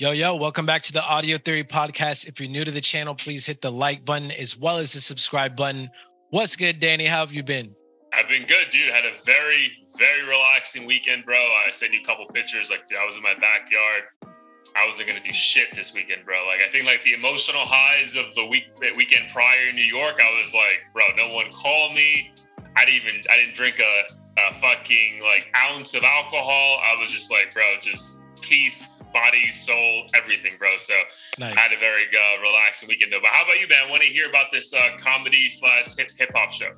Yo, yo, welcome back to the Audio Theory Podcast. If you're new to the channel, please hit the like button as well as the subscribe button. What's good, Danny? How have you been? I've been good, dude. Had a very, very relaxing weekend, bro. I sent you a couple pictures. Like, I was in my backyard. I wasn't gonna do shit this weekend, bro. Like, I think like the emotional highs of the week weekend prior in New York, I was like, bro, no one called me. I didn't even, I didn't drink a, a fucking like ounce of alcohol. I was just like, bro, just peace, body, soul, everything, bro. So nice. I had a very uh, relaxing weekend though. But how about you, man? Want to hear about this uh, comedy slash hip hop show.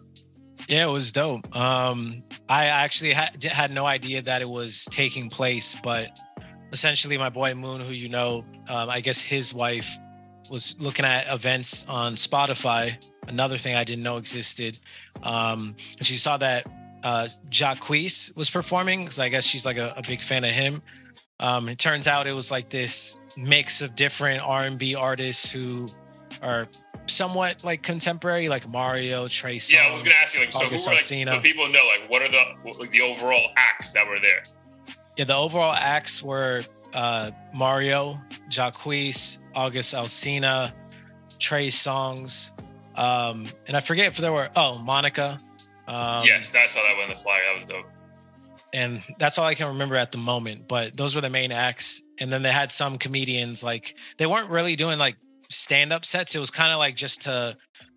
Yeah, it was dope. Um, I actually had had no idea that it was taking place, but essentially, my boy Moon, who you know, um, I guess his wife was looking at events on Spotify. Another thing I didn't know existed, um, and she saw that uh, Jacquees was performing because I guess she's like a, a big fan of him. Um, it turns out it was like this mix of different R&B artists who are somewhat like contemporary, like Mario, Trey Songz. Yeah, I was gonna ask you, like, so who were, like, so people know, like, what are the like, the overall acts that were there? Yeah, the overall acts were uh, Mario, Jacquees, August Alsina, Trey Songz, um, and I forget if there were oh Monica. Um, yes, I saw that one in the flyer. That was dope and that's all I can remember at the moment. But those were the main acts, and then they had some comedians like they weren't really doing like stand up sets. It was kind of like just to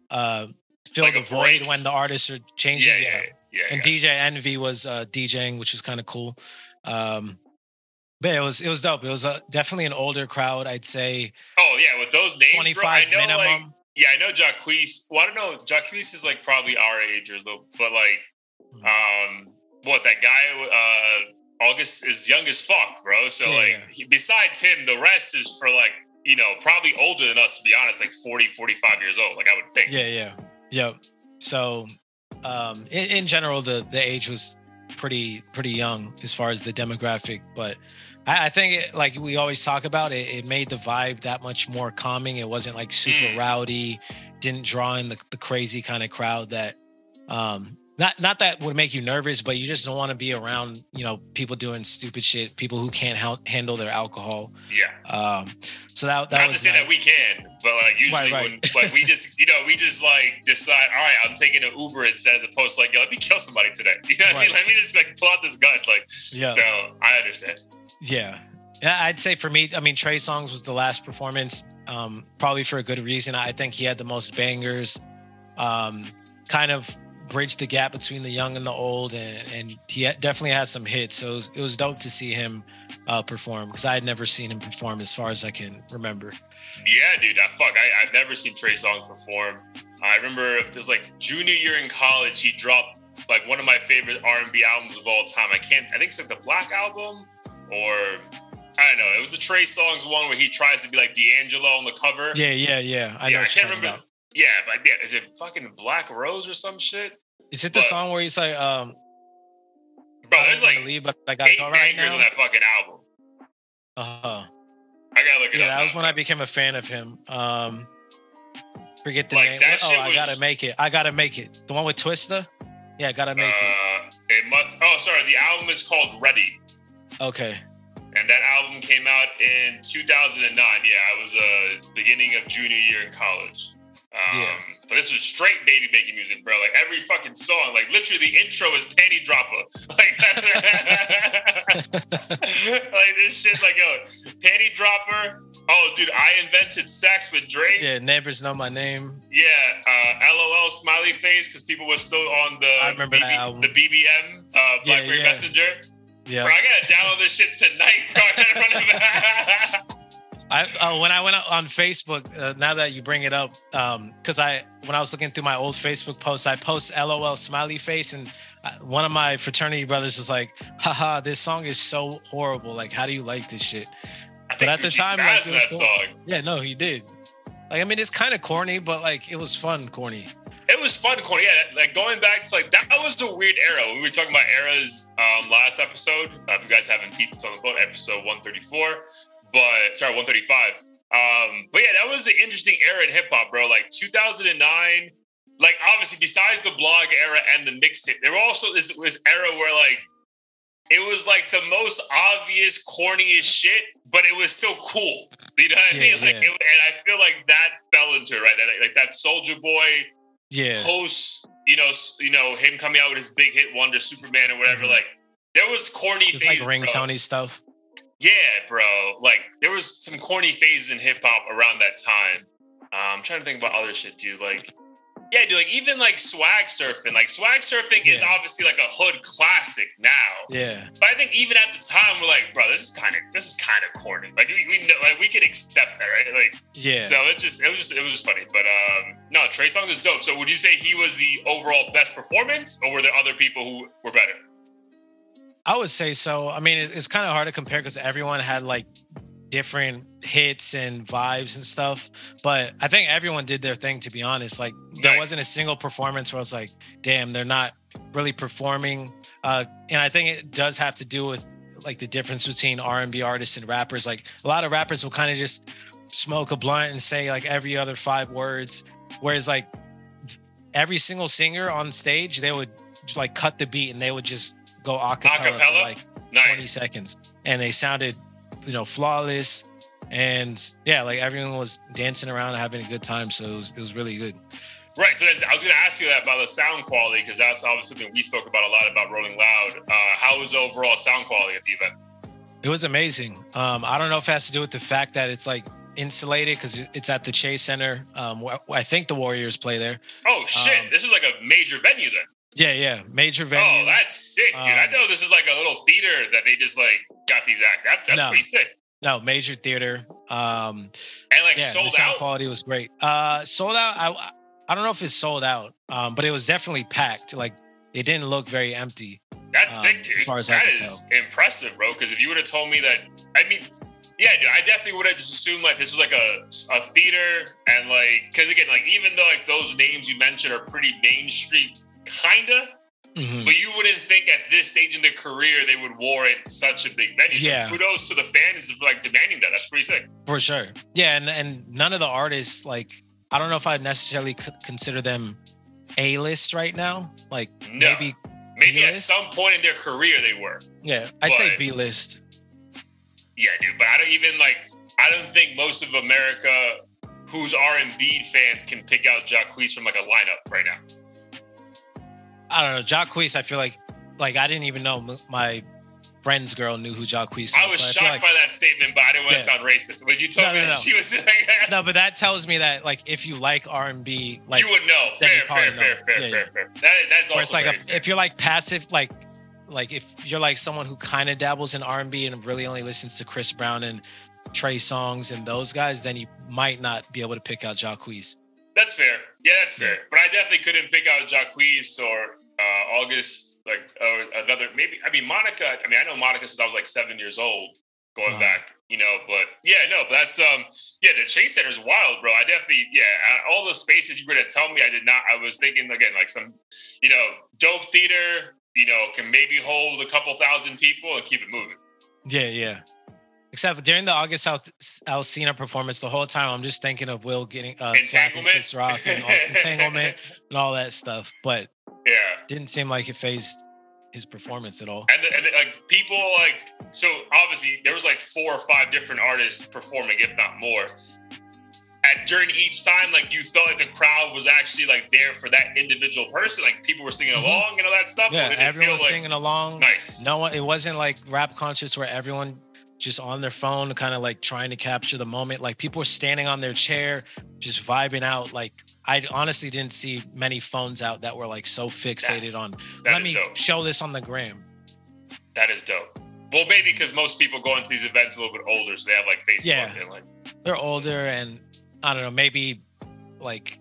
uh, fill like the void when the artists are changing. Yeah, yeah, yeah. yeah and DJ Envy was uh, DJing, which was kind of cool. Um, but it was it was dope. It was uh, definitely an older crowd, I'd say. Oh yeah, with those names, twenty five minimum. Like, yeah, I know Jacquees. Well, I don't know. Jacquees is like probably our age or though, but like, hmm. um, what that guy uh August is young as fuck, bro. So yeah, like. He, besides him, the rest is for like, you know, probably older than us to be honest, like 40, 45 years old, like I would think. Yeah, yeah. Yep. So um in, in general the the age was pretty pretty young as far as the demographic, but I, think it, like we always talk about it, it made the vibe that much more calming. It wasn't like super mm. rowdy, didn't draw in the, the crazy kind of crowd that um not not that would make you nervous, but you just don't want to be around, you know, people doing stupid shit, people who can't ha- handle their alcohol. Yeah. Um. So that that not was to say nice. that we can, but like usually right, right. when like we just you know we just like decide, all right, I'm taking an Uber instead as opposed to like, yeah, let me kill somebody today. You know what right. I mean? Let me just like pull out this gun. Like, yeah. So I understand. Yeah. Yeah, I'd say for me, I mean, Trey Songz was the last performance, um, probably for a good reason. I think he had the most bangers. Um, kind of bridge the gap between the young and the old, and, and he definitely has some hits. So it was dope to see him uh, perform because I had never seen him perform as far as I can remember. Yeah, dude, that fuck, I, I've never seen Trey Songz perform. I remember if there's like junior year in college, he dropped like one of my favorite R&B albums of all time. I can't, I think it's like the Black album or I don't know. It was a Trey Songz one where he tries to be like D'Angelo on the cover. Yeah, yeah, yeah. I yeah, I can't remember. About. Yeah, but yeah, is it fucking Black Rose or some shit? Is it the but, song where he's like, um, bro, there's like leave, but I got eight go right now. on that fucking album. Uh huh. I gotta look it yeah, up. that was when I became a fan of him. Um, forget the like, name. That oh, I was, gotta make it. I gotta make it. The one with Twista. Yeah, I gotta make uh, it. It must. Oh, sorry. The album is called Ready. Okay. And that album came out in 2009. Yeah, I was uh beginning of junior year in college. Um, yeah. But this was straight baby making music, bro. Like every fucking song, like literally the intro is panty dropper. Like, like this shit, like yo, panty dropper. Oh, dude, I invented sex with Drake. Yeah, neighbors know my name. Yeah, uh, LOL smiley face because people were still on the I remember BB, the BBM uh, BlackBerry yeah, yeah. Messenger. Yeah, bro, I gotta download this shit tonight, bro. I gotta run it I uh, when I went on Facebook, uh, now that you bring it up, because um, I when I was looking through my old Facebook posts, I post LOL smiley face, and uh, one of my fraternity brothers was like, "Haha, this song is so horrible. Like, how do you like this shit?" I but at the time, like, that cool. song. Yeah, no, he did. Like, I mean, it's kind of corny, but like, it was fun, corny. It was fun, corny. Yeah, like going back to like that was a weird era. We were talking about eras um, last episode. Uh, if you guys haven't peeked, it's on the boat, episode one thirty four but sorry, 135. Um, but yeah, that was an interesting era in hip hop, bro. Like 2009, like obviously besides the blog era and the mixtape, there also this was era where like it was like the most obvious, corniest shit, but it was still cool. You know what I Yeah, mean? Like, yeah. it, and I feel like that fell into it, right. That- Like that Soulja Boy Yeah. post, you know, you know, him coming out with his big hit Wonder Superman or whatever. Mhm. Like there was corny It's like ringtone stuff. Yeah, bro. Like there was some corny phases in hip hop around that time. Um, I'm trying to think about other shit dude. Like, yeah, dude. Like even like swag surfing. Like swag surfing is obviously like a hood classic now. Yeah. But I think even at the time, we're like, bro, this is kind of this is kind of corny. Like we, we know, like we could accept that, right? Like Yeah. so it's just it was just it was just funny. But um, no, Trey Songz is dope. So would you say he was the overall best performance, or were there other people who were better? I would say so. I mean, it- it's kind of hard to compare because everyone had like different hits and vibes and stuff. But I think everyone did their thing, to be honest. Like, there Nice. wasn't a single performance where I was like, damn, they're not really performing. Uh, and I think it does have to do with like the difference between R&B artists and rappers. Like, a lot of rappers will kind of just smoke a blunt and say like every other five words. Whereas, like, every single singer on stage, they would like cut the beat and they would just go a cappella, for Acapella? like 20 seconds and they sounded you know flawless and yeah like everyone was dancing around and having a good time so it was, it was really good Right. So then I was going to ask you that about the sound quality because that's obviously something we spoke about a lot about Rolling Loud. Uh, how was the overall sound quality at the event? it was amazing um i don't know if it has to do with the fact that it's like insulated because it's at the chase center um i think the warriors play there Oh shit! Um, this is like a major venue then. Yeah yeah major venue Oh, that's sick, dude. I Um, know this is like a little theater that they just like got these acts. That's that's No. pretty sick. no major theater um And like yeah, sold the sound out. quality was great. Uh, sold out. I I don't know if it's sold out, um, but it was definitely packed. Like it didn't look very empty. That's um, sick, dude. as far as I That could is impressive, bro. Because if you would have told me that, I mean, yeah, dude, I definitely would have just assumed like this was like a a theater and like because again, like even though like those names you mentioned are pretty mainstream, kinda. Mhm. But you wouldn't think at this stage in their career they would warrant such a big venue. So Yeah. kudos to the fans for like demanding that. That's pretty sick. For sure. Yeah, and and none of the artists like I don't know if I'd necessarily c- consider them A list right now. Like No. maybe Maybe at B-list? some point in their career they were. yeah, I'd say B list. Yeah, dude. But I don't even like. I don't think most of America who's R and B fans can pick out Jacquees from like a lineup right now. I don't know. Jacquees, I feel like like I didn't even know my friend's girl knew who Jacquees was. I was so I feel shocked by that statement, but I didn't want to sound racist. When you told No, me no, that no. she was like, no, but that tells me that like if you like R and B, like you would know. Fair, fair, fair, know. fair, Yeah, fair, yeah. fair. That, that's where also it's like a, fair. if you're like passive, like like if you're like someone who kind of dabbles in R and B and really only listens to Chris Brown and Trey Songz and those guys, then you might not be able to pick out Jacquees. That's fair. Yeah, that's fair. But I definitely couldn't pick out Jacquees or uh, August, like or another. Maybe I mean Monica. I mean I know Monica since I was like seven years old, going Wow. back. You know, but yeah, no, but that's um, yeah, the Chase Center is wild, bro. I definitely, yeah, uh, all the spaces you were gonna tell me, I did not. I was thinking again, like some, you know, dope theater. You know, can maybe hold a couple thousand people and keep it moving. Yeah, yeah. Except during the August Al- Alsina performance, the whole time I'm just thinking of Will getting uh, slapping? Chris Rock and all, entanglement and all that stuff, but Yeah. didn't seem like it phased his performance at all. And, the, and the, like people like so obviously there was like four or five different artists performing, if not more. And during each time, like you felt like the crowd was actually like there for that individual person. Like people were singing Mhm. along and all that stuff. Yeah, or did it everyone was like singing along. nice? No one. It wasn't like rap concerts where everyone just on their phone, kind of like trying to capture the moment. Like people were standing on their chair, just vibing out. Like I honestly didn't see many phones out that were like so fixated That's- on. Let me dope. show this on the gram. That is dope. Well, maybe because most people go into these events a little bit older, so they have like Facebook Yeah. and like They're older, and I don't know, maybe like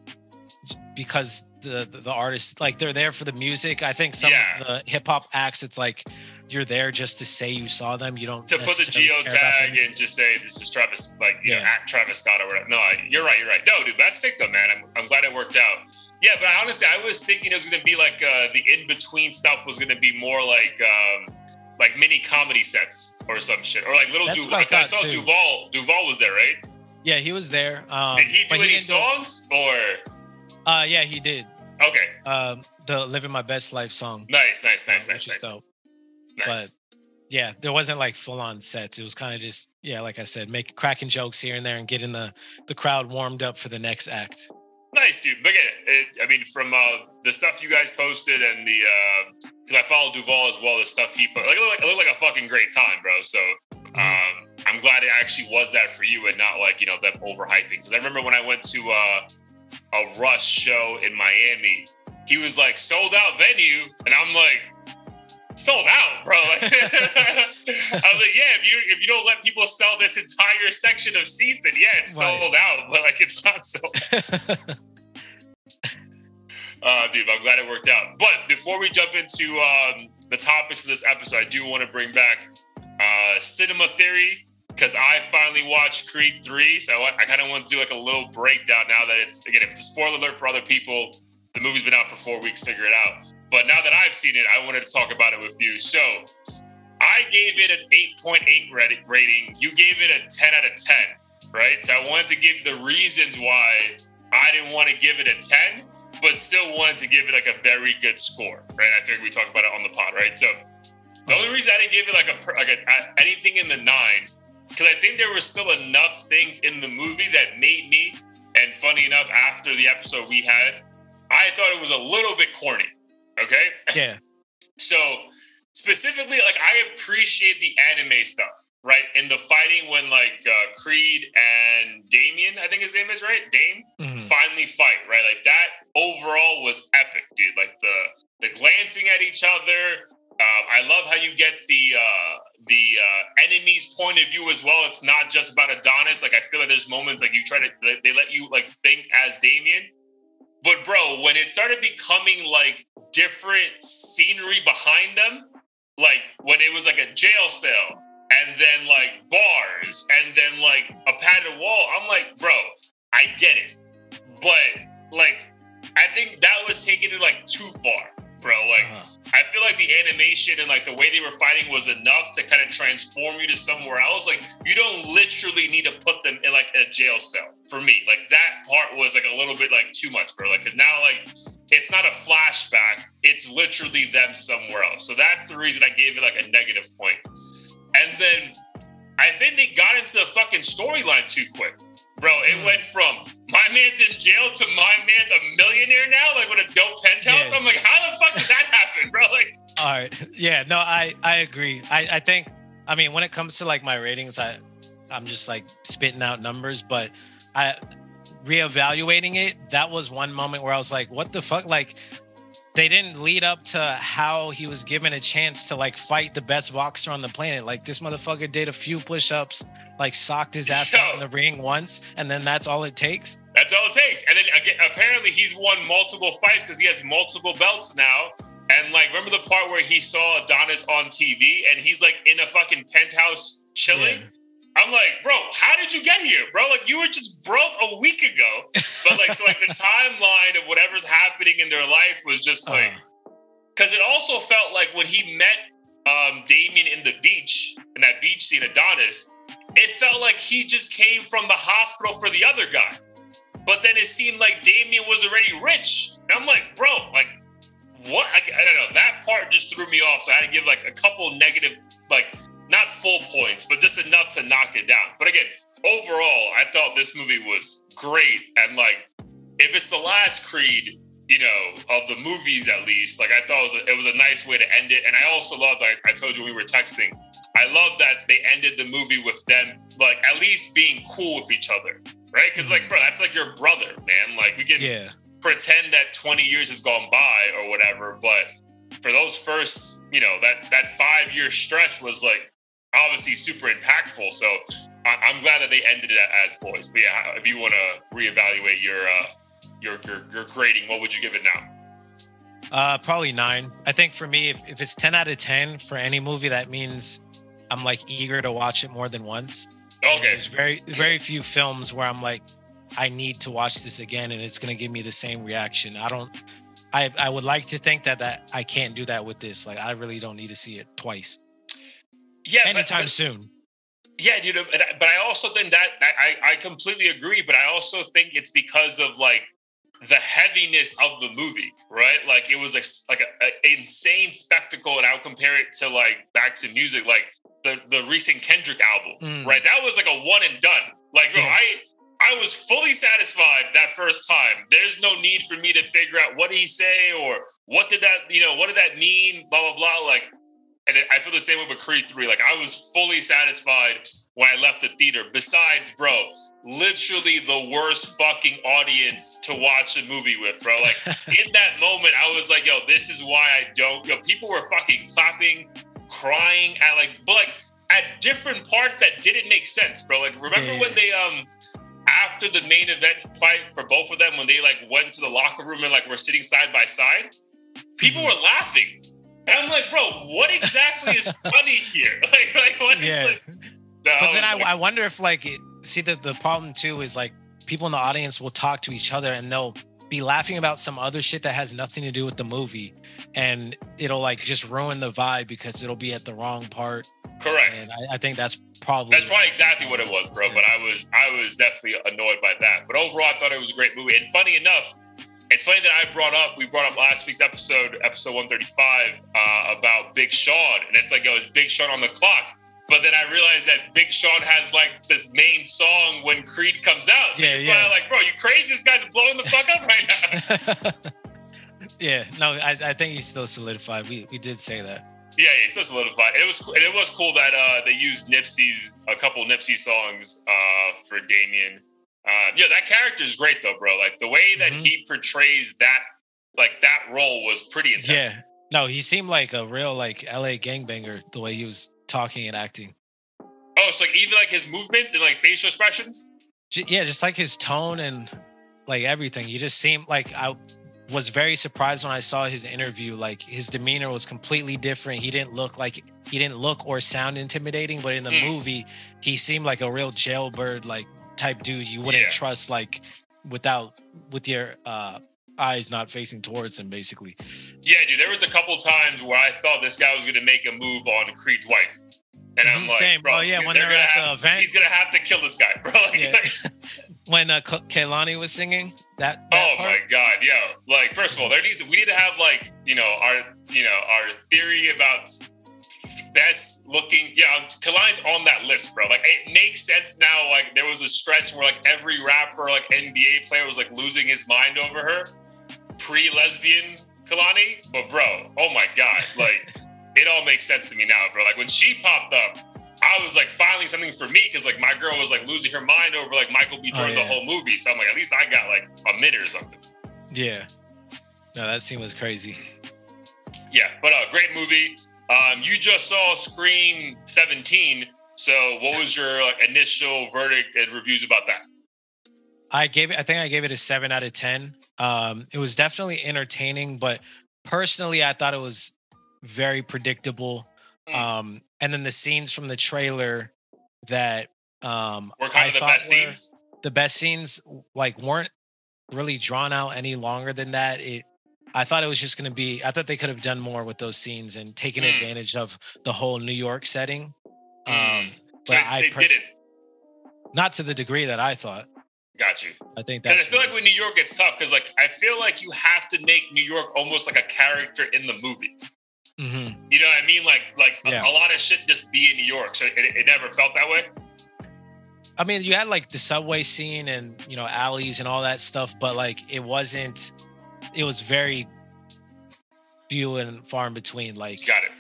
because the the, the artists like they're there for the music. I think some Yeah. of the hip hop acts, it's like you're there just to say you saw them. You don't to put the necessarily care about geotag and just say this is Travis, like you know, Yeah. at Travis Scott or whatever. No, I, you're right, you're right. No, dude, that's sick though, man. I'm, I'm glad it worked out. Yeah, but honestly, I was thinking it was gonna be like uh, the in between stuff was gonna be more like um, like mini comedy sets or some shit, or like little That's Duval. I Like I saw too. Duval. Duval was there, right? Yeah, he was there. Um, Did he do any didn't songs or? Uh, yeah, he did. Okay, Um, the "Living My Best Life" song. nice, nice, nice, uh, nice, which is nice. dope. Nice. Yeah, there wasn't like full on sets. It was kind of just yeah, like I said, make cracking jokes here and there and getting the the crowd warmed up for the next act. Nice, dude. But again, it, I mean, from uh, the stuff you guys posted and the because uh, I follow Duval as well, the stuff he put, like, it looked like, it looked like a fucking great time, bro. So mm-hmm. um, I'm glad it actually was that for you and not like you know them overhyping. Because I remember when I went to uh, a Rush show in Miami, he was like sold out venue, and I'm like sold out, bro. I was like, yeah, if you if you don't let people sell this entire section of seats, then yeah, it's right. sold out. But like, it's not sold. uh, dude, I'm glad it worked out. But before we jump into um, the topic for this episode, I do want to bring back uh, cinema theory because I finally watched Creed 3. So I, I kind of want to do like a little breakdown now that it's, again, if it's a spoiler alert for other people, the movie's been out for four weeks, figure it out. But now that I've seen it, I wanted to talk about it with you. So I gave it an 8.8 rating. You gave it a 10 out of 10, right? So I wanted to give the reasons why I didn't want to give it a 10, but still wanted to give it like a very good score, right? I figured we talked about it on the pod, right? So the only reason I didn't give it like a like a, anything in the nine because I think there were still enough things in the movie that made me, and funny enough, after the episode we had, I thought it was a little bit corny. Okay. Yeah. so specifically, like I appreciate the anime stuff, right? In the fighting when like uh, Creed and Damian, I think his name is right, Dame, mm-hmm. finally fight, right? Like that overall was epic, dude. Like the the glancing at each other. Uh, I love how you get the uh, the uh, enemy's point of view as well. It's not just about Adonis. Like I feel like there's moments like you try to they let you like think as Damian. But bro, when it started becoming like different scenery behind them, like when it was like a jail cell and then like bars and then like a padded wall, I'm like, bro, I get it. But like I think that was taking it like too far, bro. Like uh-huh I feel like the animation and like the way they were fighting was enough to kind of transform you to somewhere else. Like you don't literally need to put them in like a jail cell for me. Like that part was like a little bit like too much, bro. Like because now like it's not a flashback; it's literally them somewhere else. So that's the reason I gave it like a negative point. And then I think they got into the fucking storyline too quick. Bro, it mm. went from my man's in jail to my man's a millionaire now, like with a dope penthouse. Yeah. I'm like, how the fuck did that happen, bro? Like, all right, yeah, no, I I agree. I I think, I mean, when it comes to like my ratings, I I'm just like spitting out numbers, but I reevaluating it, that was one moment where I was like, what the fuck, like. They didn't lead up to how he was given a chance to like fight the best boxer on the planet. Like this motherfucker did a few push-ups, like socked his ass out in the ring once, and then that's all it takes. That's all it takes. And then again, apparently he's won multiple fights because he has multiple belts now. And like, remember the part where he saw Adonis on TV and he's like in a fucking penthouse chilling? Yeah. I'm like, bro, how did you get here, bro? Like, you were just broke a week ago. But like, so like the timeline of whatever's happening in their life was just like, because it also felt like when he met um Damian in the beach in that beach scene, Adonis, it felt like he just came from the hospital for the other guy. But then it seemed like Damian was already rich. And I'm like, bro, like, what? I, I, don't know. That part just threw me off. So I had to give like a couple negative, like, not full points, but just enough to knock it down. But again, overall, I thought this movie was great. And like, if it's the last Creed, you know, of the movies at least, like I thought it was a, it was a nice way to end it. And I also love, like I told you we were texting, I love that they ended the movie with them like at least being cool with each other, right? Because like, mm-hmm. bro, that's like your brother, man. Like we can yeah. pretend that 20 years has gone by or whatever, but for those first, you know, that that five year stretch was like obviously super impactful. So I, am glad that they ended it as boys. But yeah, if you want to reevaluate your uh, your, your your grading, what would you give it now? Uh, probably nine. I think for me, if, if it's 10 out of 10 for any movie, that means I'm like eager to watch it more than once. Okay. There's very very few films where I'm like, I need to watch this again, and it's gonna give me the same reaction. I don't. I I would like to think that that I can't do that with this. Like I really don't need to see it twice. Yeah, anytime but, but, soon. Yeah, dude. But I also think that I I completely agree. But I also think it's because of like the heaviness of the movie, right? Like it was like like an insane spectacle, and I'll compare it to like back to music, like the the recent Kendrick album, mm. right? That was like a one and done. Like. I I was fully satisfied that first time. There's no need for me to figure out what did he say or what did that you know what did that mean, blah blah blah. Like, and I feel the same way with Creed three. Like I was fully satisfied when I left the theater. Besides, bro, literally the worst fucking audience to watch a movie with, bro. Like in that moment, I was like, yo, this is why I don't. Yo, people were fucking clapping, crying at like, but like at different parts that didn't make sense, bro. Like, remember yeah. when they um after the main event fight for both of them, when they like went to the locker room and like were sitting side by side, people mm-hmm. were laughing. And I'm like, bro, what exactly is funny here? Like, like what is yeah. like but then I, I wonder if like see that the problem too is like people in the audience will talk to each other and they'll be laughing about some other shit that has nothing to do with the movie and it'll like just ruin the vibe because it'll be at the wrong part correct and I, I think that's probably that's probably exactly what it was bro yeah. but i was i was definitely annoyed by that but overall i thought it was a great movie and funny enough it's funny that I brought up, we brought up last week's episode, episode 135, uh, about Big Sean. And it's like, yo, is Big Sean on the clock? But then I realized that Big Sean has like this main song when Creed comes out. So yeah, yeah. Like, bro, you crazy? This guy's blowing the fuck up right now. yeah, no, I, I think he's still solidified. We we did say that. Yeah, he's still solidified. It was and it was cool that uh, they used Nipsey's a couple Nipsey songs uh, for Damian. Uh, yeah, that character is great though, bro. Like the way that mm-hmm. he portrays that like that role was pretty intense. Yeah. No, he seemed like a real like LA gangbanger the way he was talking and acting. Oh, so like even like his movements and like facial expressions. Yeah, just like his tone and like everything. You just seem like I was very surprised when I saw his interview. Like his demeanor was completely different. He didn't look like he didn't look or sound intimidating, but in the mm. movie, he seemed like a real jailbird like type dude you wouldn't yeah. trust like without with your uh eyes not facing towards him, basically. Yeah, dude. There was a couple times where I thought this guy was going to make a move on Creed's wife, and I'm mm-hmm, like, Same. bro, oh, yeah, when they're, they're at have, the event, he's going to have to kill this guy, bro. Like, yeah. when uh, Kehlani was singing that. that oh part? my god, yeah. Like, first of all, there needs we need to have like you know our you know our theory about best looking. Yeah, Kehlani's on that list, bro. Like it makes sense now. Like there was a stretch where like every rapper, like NBA player, was like losing his mind over her pre-lesbian Kehlani, but bro, oh my god, like it all makes sense to me now, bro. Like when she popped up, I was like finally something for me because like my girl was like losing her mind over like Michael B. Jordan oh, yeah. the whole movie. So I'm like, at least I got like a minute or something. Yeah. No, that scene was crazy. Yeah, but a uh, great movie. Um, you just saw Scream 17. So what was your like, initial verdict and reviews about that? I gave it. I think I gave it a seven out of ten. Um, it was definitely entertaining, but personally, I thought it was very predictable. Mm. Um, and then the scenes from the trailer that um, were kind I of the best scenes. The best scenes, like, weren't really drawn out any longer than that. It, I thought it was just going to be. I thought they could have done more with those scenes and taken mm. advantage of the whole New York setting. Mm. Um, but so I they did it. Not to the degree that I thought. Got you. I think because I feel like when New York gets tough, because like I feel like you have to make New York almost like a character in the movie. Mm-hmm. You know what I mean? Like like yeah. a, a, lot of shit just be in New York, so it, it never felt that way. I mean, you had like the subway scene and you know alleys and all that stuff, but like it wasn't. It was very few and far in between. Like, got it.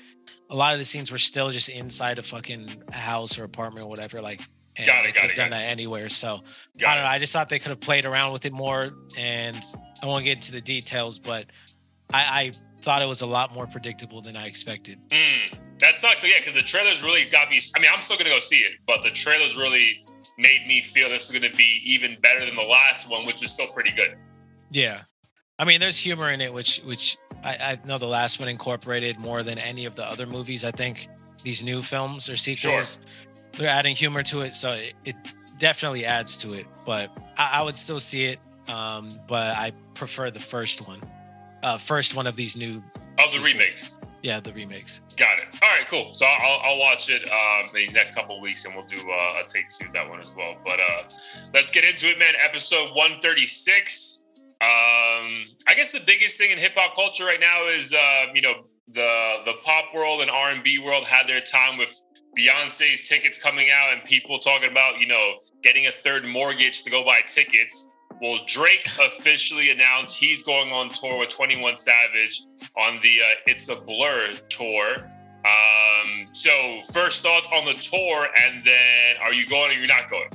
A lot of the scenes were still just inside a fucking house or apartment or whatever. Like and got it, got it, done that anywhere. So got I don't know. I just thought they could have played around with it more. And I won't get into the details, but I, I thought it was a lot more predictable than I expected. Mm, that sucks. So yeah, because the trailers really got me. I mean, I'm still gonna go see it, but the trailers really made me feel this is gonna be even better than the last one, which was still pretty good. Yeah. I mean, there's humor in it, which which I, I know the last one incorporated more than any of the other movies. I think these new films or sequels sure they're adding humor to it, so it, it definitely adds to it. But I, I would still see it, um, but I prefer the first one, uh, first one of these new. Of the remakes. Yeah, the remakes. Got it. All right, cool. So I'll, I'll watch it um, these next couple weeks, and we'll do uh, a take two that one as well. But uh, let's get into it, man. Episode one thirty six. Um, I guess the biggest thing in hip hop culture right now is, uh, you know, the the pop world and R and B world had their time with Beyonce's tickets coming out and people talking about, you know, getting a third mortgage to go buy tickets. Well, Drake officially announced he's going on tour with 21 Savage on the uh, It's a Blur tour. Um, so, first thoughts on the tour, and then are you going or you're not going?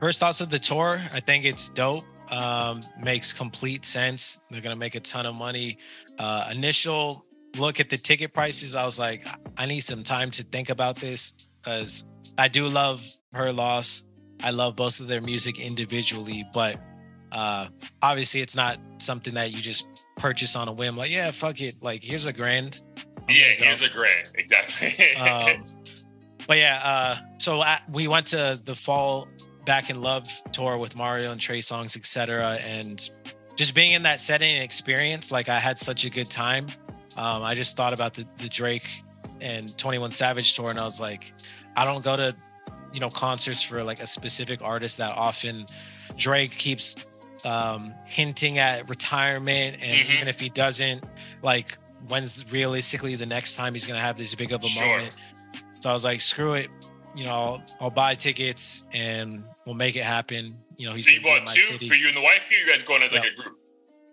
First thoughts of the tour, I think it's dope. Um, makes complete sense. They're gonna make a ton of money. Uh, initial look at the ticket prices, I was like, I need some time to think about this because I do love her loss. I love both of their music individually, but uh, obviously it's not something that you just purchase on a whim. Like, yeah, fuck it. Like, here's a grand. I'm yeah, here's a grand. Exactly. um, but yeah, uh, so at, we went to the fall back in love tour with Mario and Trey Songz, etc. And just being in that setting and experience, like I had such a good time. Um, I just thought about the, the Drake and 21 Savage tour, and I was like, I don't go to, you know, concerts for like a specific artist that often. Drake keeps um, hinting at retirement, and mm-hmm. even if he doesn't, like, when's realistically the next time he's gonna have this big of a sure. moment? So I was like, screw it, you know, I'll, I'll buy tickets and we'll make it happen. You know, he's so you bought two city. for you and the wife. Or you guys going as like a group?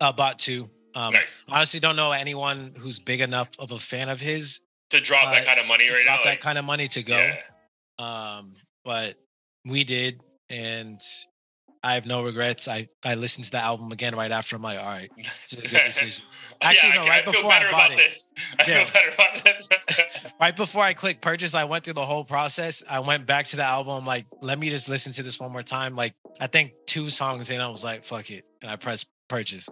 Uh, bought two. Um, nice. Honestly, don't know anyone who's big enough of a fan of his to drop uh, that kind of money right drop now. That like, kind of money to go. Yeah. Um, but we did, and I have no regrets. I I listened to the album again right after. I'm like, all right, it's a good decision. Actually, yeah, no, right I before I bought it. This. I yeah. feel better about this. right before I clicked purchase, I went through the whole process. I went back to the album. I'm like, let me just listen to this one more time. Like, I think two songs in, I was like, fuck it, and I pressed purchase.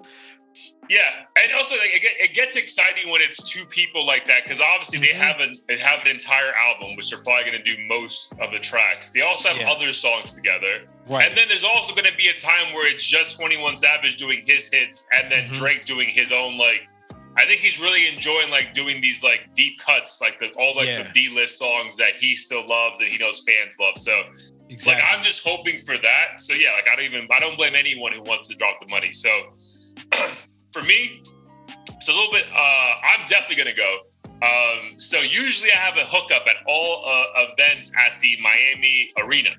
Yeah, and also like, it, gets exciting when it's two people like that because obviously mm-hmm. they have an they have an entire album, which they're probably going to do most of the tracks. They also have yeah. other songs together, right. and then there's also going to be a time where it's just Twenty One Savage doing his hits, and then mm-hmm. Drake doing his own. Like, I think he's really enjoying like doing these like deep cuts, like the all like yeah. the B list songs that he still loves and he knows fans love. So. Exactly. Like I'm just hoping for that. So yeah, like I don't even I don't blame anyone who wants to drop the money. So for me, it's a little bit. Uh, I'm definitely gonna go. Um, so usually I have a hookup at all uh, events at the Miami Arena,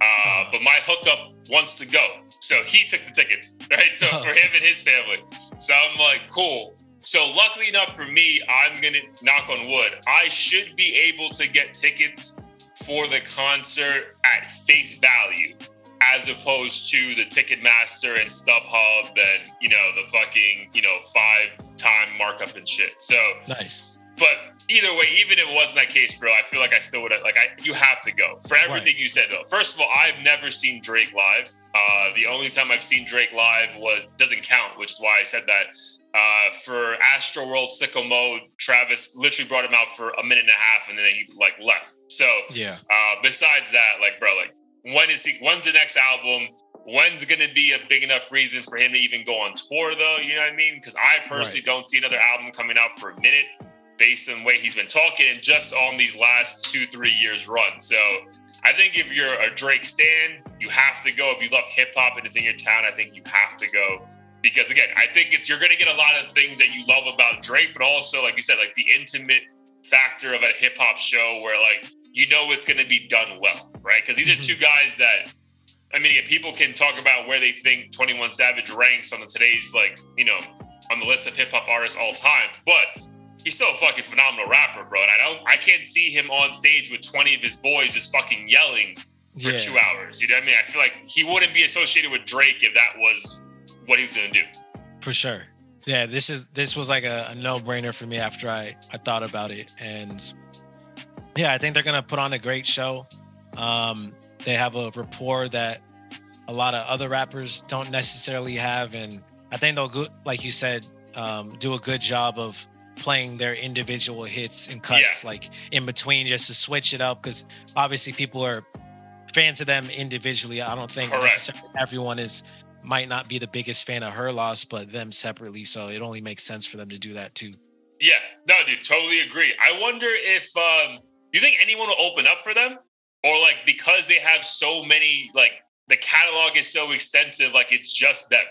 uh, but my hookup wants to go, so he took the tickets, right? So for him and his family. So I'm like, cool. So luckily enough for me, I'm gonna knock on wood. I should be able to get tickets for the concert at face value as opposed to the Ticketmaster and StubHub and you know the fucking you know five time markup and shit. So nice. But either way, even if it wasn't that case, bro, I feel like I still would have like I you have to go for everything right. you said though. First of all, I've never seen Drake live. Uh, the only time I've seen Drake live was doesn't count, which is why I said that. Uh, for Astro World Sicko Mode, Travis literally brought him out for a minute and a half, and then he like left. So yeah. Uh, besides that, like bro, like when is he? When's the next album? When's going to be a big enough reason for him to even go on tour, though? You know what I mean? Because I personally right. don't see another album coming out for a minute based on the way he's been talking and just on these last two, three years run. So I think if you're a Drake stan, you have to go. If you love hip hop and it's in your town, I think you have to go. Because again, I think it's you're gonna get a lot of things that you love about Drake, but also, like you said, like the intimate factor of a hip hop show where like you know it's gonna be done well right? Because these are two mm-hmm. guys that, I mean, yeah, people can talk about where they think 21 Savage ranks on the today's, like, you know, on the list of hip hop artists all time, but he's still a fucking phenomenal rapper, bro. And I don't, I can't see him on stage with 20 of his boys just fucking yelling for yeah. two hours. You know what I mean? I feel like he wouldn't be associated with Drake if that was what he was gonna do. For sure. Yeah, this is this was like a, a no brainer for me after I I thought about it, and yeah, I think they're gonna put on a great show. Um, they have a rapport that a lot of other rappers don't necessarily have, and I think they'll go, like you said, um, do a good job of playing their individual hits and cuts, yeah. like in between, just to switch it up. Because obviously, people are fans of them individually. I don't think necessarily everyone is might not be the biggest fan of her loss, but them separately. So it only makes sense for them to do that too. Yeah, no, dude, totally agree. I wonder if um, you think anyone will open up for them? Or like because they have so many like the catalog is so extensive, like it's just them.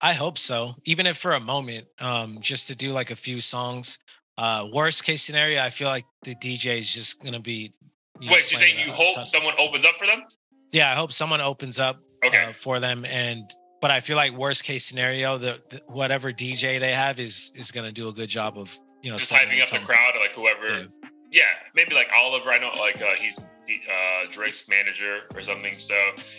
I hope so. Even if for a moment, um, just to do like a few songs. Uh, worst case scenario, I feel like the DJ is just gonna be. You know, Wait, so you're saying you hope someone opens up for them? Yeah, I hope someone opens up okay. uh, for them, and but I feel like worst case scenario, the, the whatever DJ they have is is gonna do a good job of you know just hyping up the crowd, or like whoever. Yeah. Yeah. maybe like Oliver. I know, like uh, he's the, uh, Drake's manager or something. So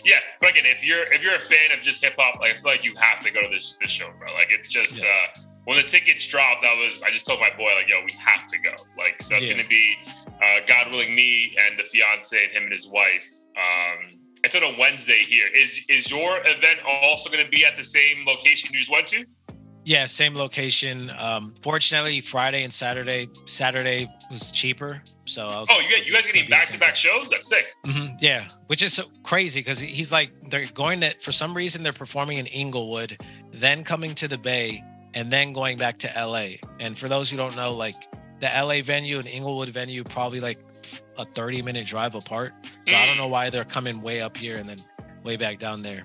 yeah, but again, if you're if you're a fan of just hip hop, like I feel like you have to go to this this show, bro. Like it's just yeah. uh, when the tickets dropped, I was I just told my boy like, yo, we have to go. Like so, it's yeah. gonna be uh, God willing, me and the fiance and him and his wife. Um, it's on a Wednesday here. Is is your event also going to be at the same location you just went to? Yeah, same location. Um, fortunately, Friday and Saturday. Saturday was cheaper, so I was. Oh, you, you guys getting back to back shows? That's sick. Mm-hmm. Yeah, which is so crazy because he's like they're going to for some reason they're performing in Inglewood, then coming to the Bay, and then going back to LA. And for those who don't know, like the LA venue and Inglewood venue probably like a 30 minute drive apart. So mm. I don't mm. know why they're coming way up here and then way back down there.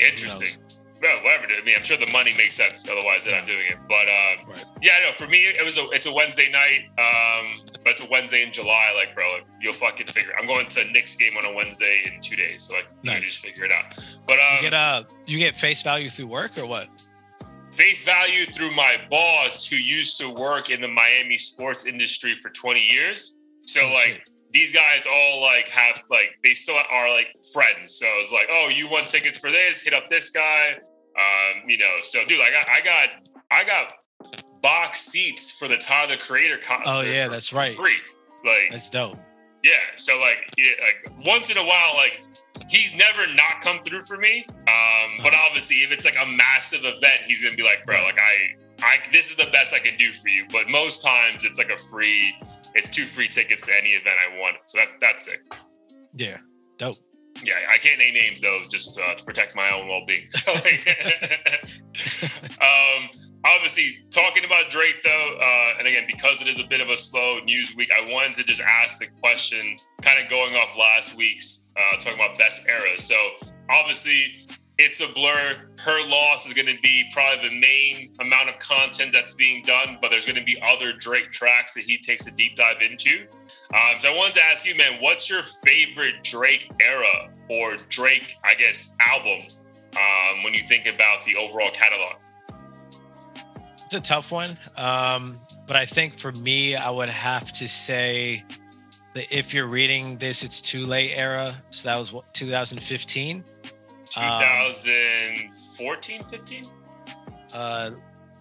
Interesting. Whatever. I mean, I'm sure the money makes sense. Otherwise, they're not doing it. But um, right. yeah, no. For me, it was a it's a Wednesday night. Um, but it's a Wednesday in July. Like, bro, like, you'll fucking figure. I'm going to Knicks game on a Wednesday in two days, so like, nice. you just figure it out. But um, you get uh, you get face value through work or what? Face value through my boss, who used to work in the Miami sports industry for 20 years. So oh, like. Shit these guys all like have like they still are like friends. So it's like, oh, you want tickets for this? Hit up this guy. Um, you know, so dude, I got I got I got box seats for the Tyler Creator concert. Oh yeah, that's right. Free. Like that's dope. Yeah. So like, yeah, like once in a while, like he's never not come through for me. Um, uh-huh. but obviously, if it's like a massive event, he's gonna be like, bro, like I, I, this is the best I can do for you. But most times, it's like a free it's two free tickets to any event I want. So that that's it. Yeah, dope. Yeah, I can't name names though, just uh, to protect my own well being. So, like, um, obviously, talking about Drake though, uh, and again, because it is a bit of a slow news week, I wanted to just ask the question, kind of going off last week's uh, talking about best eras. So, obviously, it's a blur. Her loss is going to be probably the main amount of content that's being done, but there's going to be other Drake tracks that he takes a deep dive into. Um, so I wanted to ask you, man, what's your favorite Drake era or Drake, I guess, album um, when you think about the overall catalog? It's a tough one. Um, but I think for me, I would have to say that if you're reading this, it's too late era. So that was what, 2015. 2014, 15? Uh,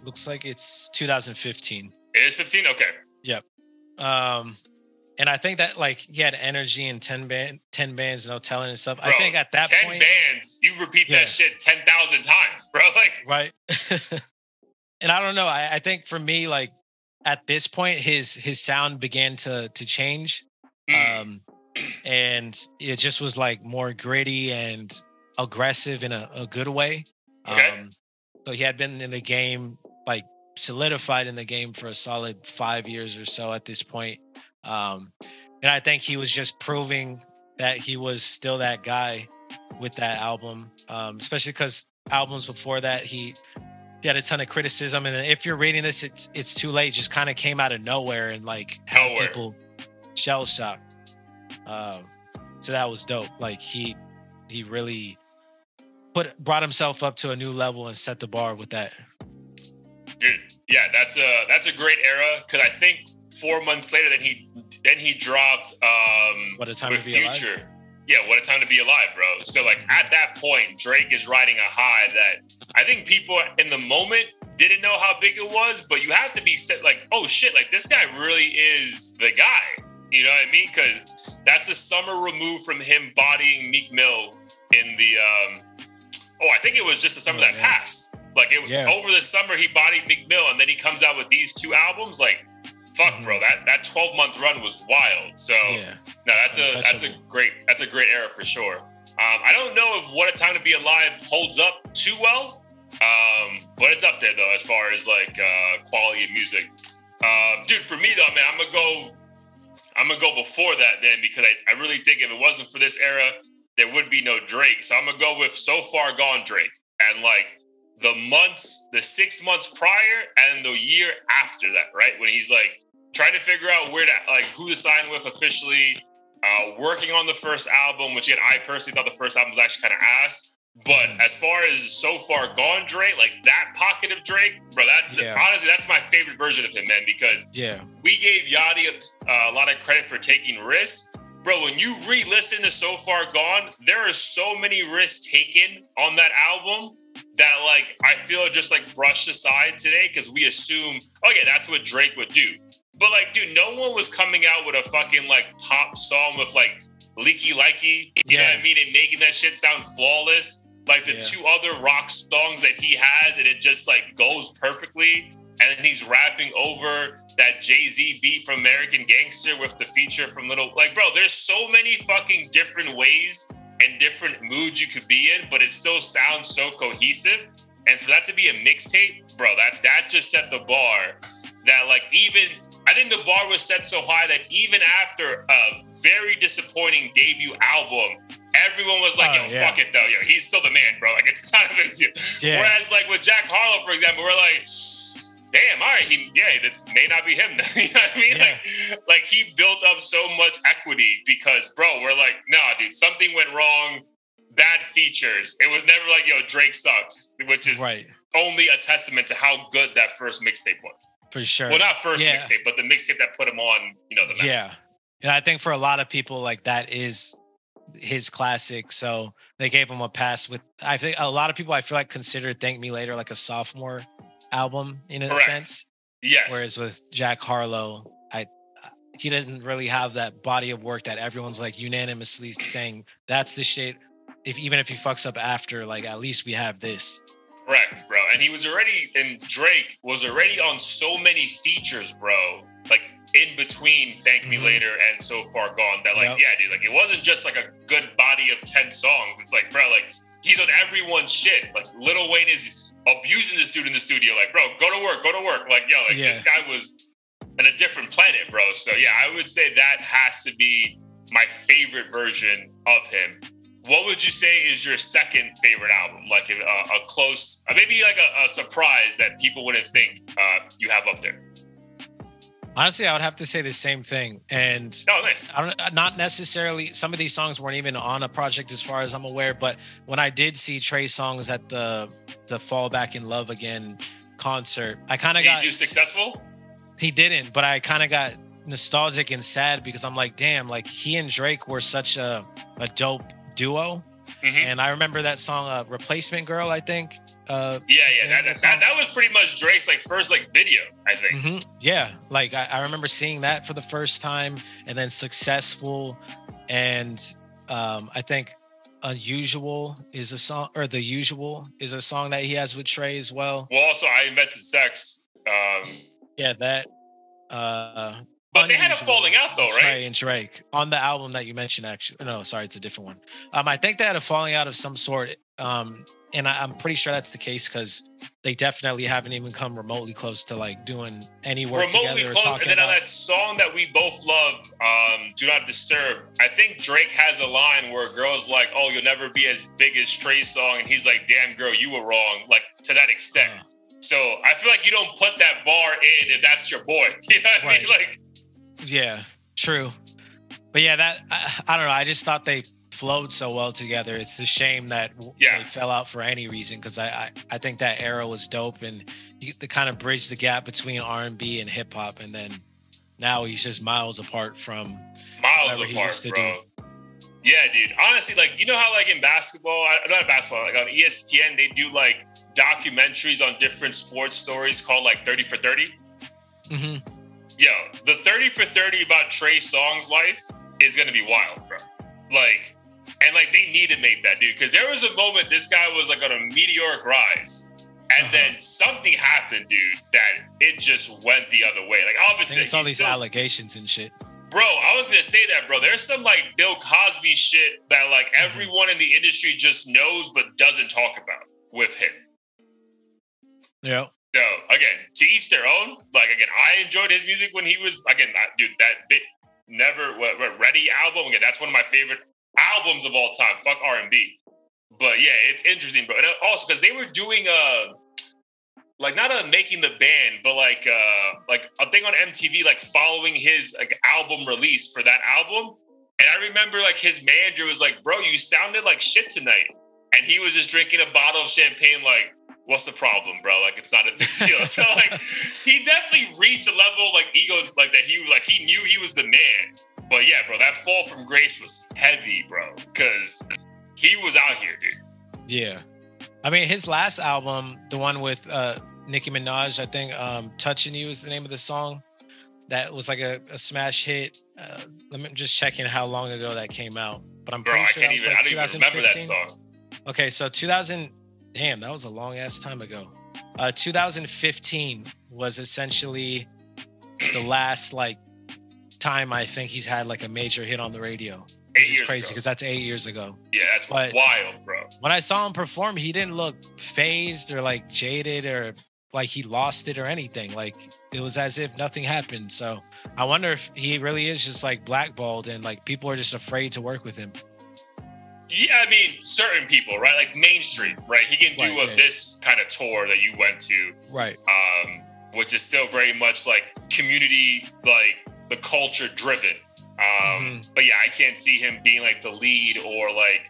looks like it's 2015. It is 15. Okay. Yep. Um, and I think that like he had energy and 10 band 10 bands, no telling and stuff. Bro, I think at that 10 point, bands, you repeat yeah. that shit 10,000 times, bro. Like right. and I don't know. I, I think for me, like at this point, his his sound began to to change. Mm. Um and it just was like more gritty and aggressive in a, a good way. Okay. Um, so he had been in the game, like solidified in the game for a solid five years or so at this point. Um, and I think he was just proving that he was still that guy with that album, um, especially because albums before that he he had a ton of criticism. And if you're reading this, it's it's too late. Just kind of came out of nowhere and like had people shell shocked. Um, so that was dope. Like he he really put brought himself up to a new level and set the bar with that. Dude, yeah, that's a that's a great era because I think four months later, then he then he dropped um what a time with to be Future. Alive? Yeah, what a time to be alive, bro. So like at that point, Drake is riding a high that I think people in the moment didn't know how big it was, but you have to be set like, oh shit, like this guy really is the guy. You know what I mean? Because that's a summer removed from him bodying Meek Mill in the um oh, I think it was just the summer oh, that yeah. passed. Like it yeah. over the summer, he bodied Meek Mill, and then he comes out with these two albums. Like, fuck, mm-hmm. bro, that that twelve month run was wild. So yeah. no, that's a that's a great that's a great era for sure. Um, I don't know if What a Time to Be Alive holds up too well, um, but it's up there though as far as like uh, quality of music. Um, dude, for me though, man, I'm gonna go. I'm gonna go before that then because I, I really think if it wasn't for this era, there would be no Drake. So I'm gonna go with So Far Gone Drake. And like the months, the six months prior and the year after that, right? When he's like trying to figure out where to like who to sign with officially, uh, working on the first album, which again, I personally thought the first album was actually kind of ass. But mm. as far as so far gone Drake, like that pocket of Drake, bro, that's the, yeah. honestly that's my favorite version of him, man. Because yeah, we gave Yachty a, a lot of credit for taking risks, bro. When you re-listen to So Far Gone, there are so many risks taken on that album that like I feel just like brushed aside today because we assume, oh yeah, that's what Drake would do. But like, dude, no one was coming out with a fucking like pop song with like Lykke Li. You yeah. know what I mean? And making that shit sound flawless. Like the yeah. two other rock songs that he has, and it just like goes perfectly. And he's rapping over that Jay Z beat from American Gangster with the feature from Little. Like, bro, there's so many fucking different ways and different moods you could be in, but it still sounds so cohesive. And for that to be a mixtape, bro, that that just set the bar. That like even I think the bar was set so high that even after a very disappointing debut album, everyone was like, oh, "Yo, yeah. fuck it though, yo, he's still the man, bro. Like it's not a big deal." Yeah. Whereas like with Jack Harlow, for example, we're like, "Damn, all right, he, yeah, this may not be him." you know what I mean? Yeah. Like, like he built up so much equity because, bro, we're like, "Nah, dude, something went wrong." Bad features. It was never like, "Yo, Drake sucks," which is right. only a testament to how good that first mixtape was. For sure. Well, not first yeah. mixtape, but the mixtape that put him on, you know, the map. Yeah. And I think for a lot of people, like that is his classic. So they gave him a pass with I think a lot of people I feel like consider Thank Me Later like a sophomore album in a Correct. sense. Yes. Whereas with Jack Harlow, I he doesn't really have that body of work that everyone's like unanimously saying that's the shit. If even if he fucks up after, like at least we have this. Correct, bro. And he was already, and Drake was already on so many features, bro. Like in between Thank Me mm-hmm. Later and So Far Gone, that like, yep. yeah, dude, like it wasn't just like a good body of 10 songs. It's like, bro, like he's on everyone's shit. Like Lil Wayne is abusing this dude in the studio. Like, bro, go to work, go to work. Like, yo, like yeah. this guy was in a different planet, bro. So yeah, I would say that has to be my favorite version of him. What would you say is your second favorite album? Like a, a close, uh, maybe like a, a, surprise that people wouldn't think uh, you have up there. Honestly, I would have to say the same thing. And oh, nice. I don't, uh, not necessarily. Some of these songs weren't even on a project, as far as I'm aware. But when I did see Trey Songz at the the Fall Back in Love Again concert, I kind of got. Successful? He didn't, but I kind of got nostalgic and sad because I'm like, damn, like he and Drake were such a a dope duo. Mm-hmm. And I remember that song, uh, "Replacement Girl." I think. Uh, yeah, yeah, that, that, that, that, was pretty much Drake's like first like video. I think. Mm-hmm. Yeah, like I, I, remember seeing that for the first time, and then "Successful," and um, I think "Unusual" is a song, or "The Usual" is a song that he has with Trey as well. Well, also, I invented sex. Um, yeah, that. Uh, but they had a falling out though, right? Trey and Drake on the album that you mentioned. Actually, no, sorry, it's a different one. Um, I think they had a falling out of some sort. Um, and I, am pretty sure that's the case because they definitely haven't even come remotely close to like doing any work remotely close. And then about. on that song that we both love, um, "Do Not Disturb," I think Drake has a line where a girl's like, "Oh, you'll never be as big as Trey song," and he's like, "Damn, girl, you were wrong." Like to that extent. Uh, so I feel like you don't put that bar in if that's your boy. You know what right. I mean? Like yeah, true. But yeah, that I, I, don't know. I just thought they flowed so well together. It's a shame that yeah. they fell out for any reason because I, I, I think that era was dope and he, they kind of bridged the gap between R and B and hip hop, and then now he's just miles apart from miles apart, bro. Do. Yeah, dude. Honestly, like you know how like in basketball, not basketball, like on ESPN, they do like documentaries on different sports stories called like 30 for 30. Mm-hmm yo, the 30 for 30 about Trey Songz life is gonna be wild, bro. Like, and like they need to make that, dude, because there was a moment this guy was like on a meteoric rise. And uh-huh. then something happened, dude, that it just went the other way. Like obviously, it's all these still, allegations and shit. Bro, I was gonna say that, bro. There's some like Bill Cosby shit that like mm-hmm. everyone in the industry just knows but doesn't talk about with him. Yeah. So again, to each their own. Like again, I enjoyed his music when he was again, that, dude. That bit never what, what ready album again. That's one of my favorite albums of all time. Fuck R and B. But yeah, it's interesting, bro. And also because they were doing a like not a making the band, but like uh like a thing on MTV, like following his like album release for that album. And I remember like his manager was like, "Bro, you sounded like shit tonight," and he was just drinking a bottle of champagne, like what's the problem, bro? Like it's not a big deal. so like he definitely reached a level like ego like that he like he knew he was the man. But yeah, bro, that fall from grace was heavy, bro, because he was out here, dude. Yeah. I mean, his last album, the one with uh Nicki Minaj, I think um Touching You is the name of the song. That was like a, a smash hit. Uh, let me just checking how long ago that came out. But I'm Bro, pretty I sure can't that was even like I don't even remember that song. Okay, so 2000, damn, that was a long ass time ago. Uh, 2015 was essentially the last like time I think he's had like a major hit on the radio. Years crazy because that's eight years ago. Yeah, that's but- wild, bro. When I saw him perform, he didn't look phased or like jaded or like he lost it or anything. Like it was as if nothing happened. So I wonder if he really is just like blackballed and like people are just afraid to work with him. Yeah, I mean, certain people, right? Like mainstream, right? He can do Right, a, right. this kind of tour that you went to, Right. um, which is still very much like community, like the culture driven. Um, Mhm. But yeah, I can't see him being like the lead or like,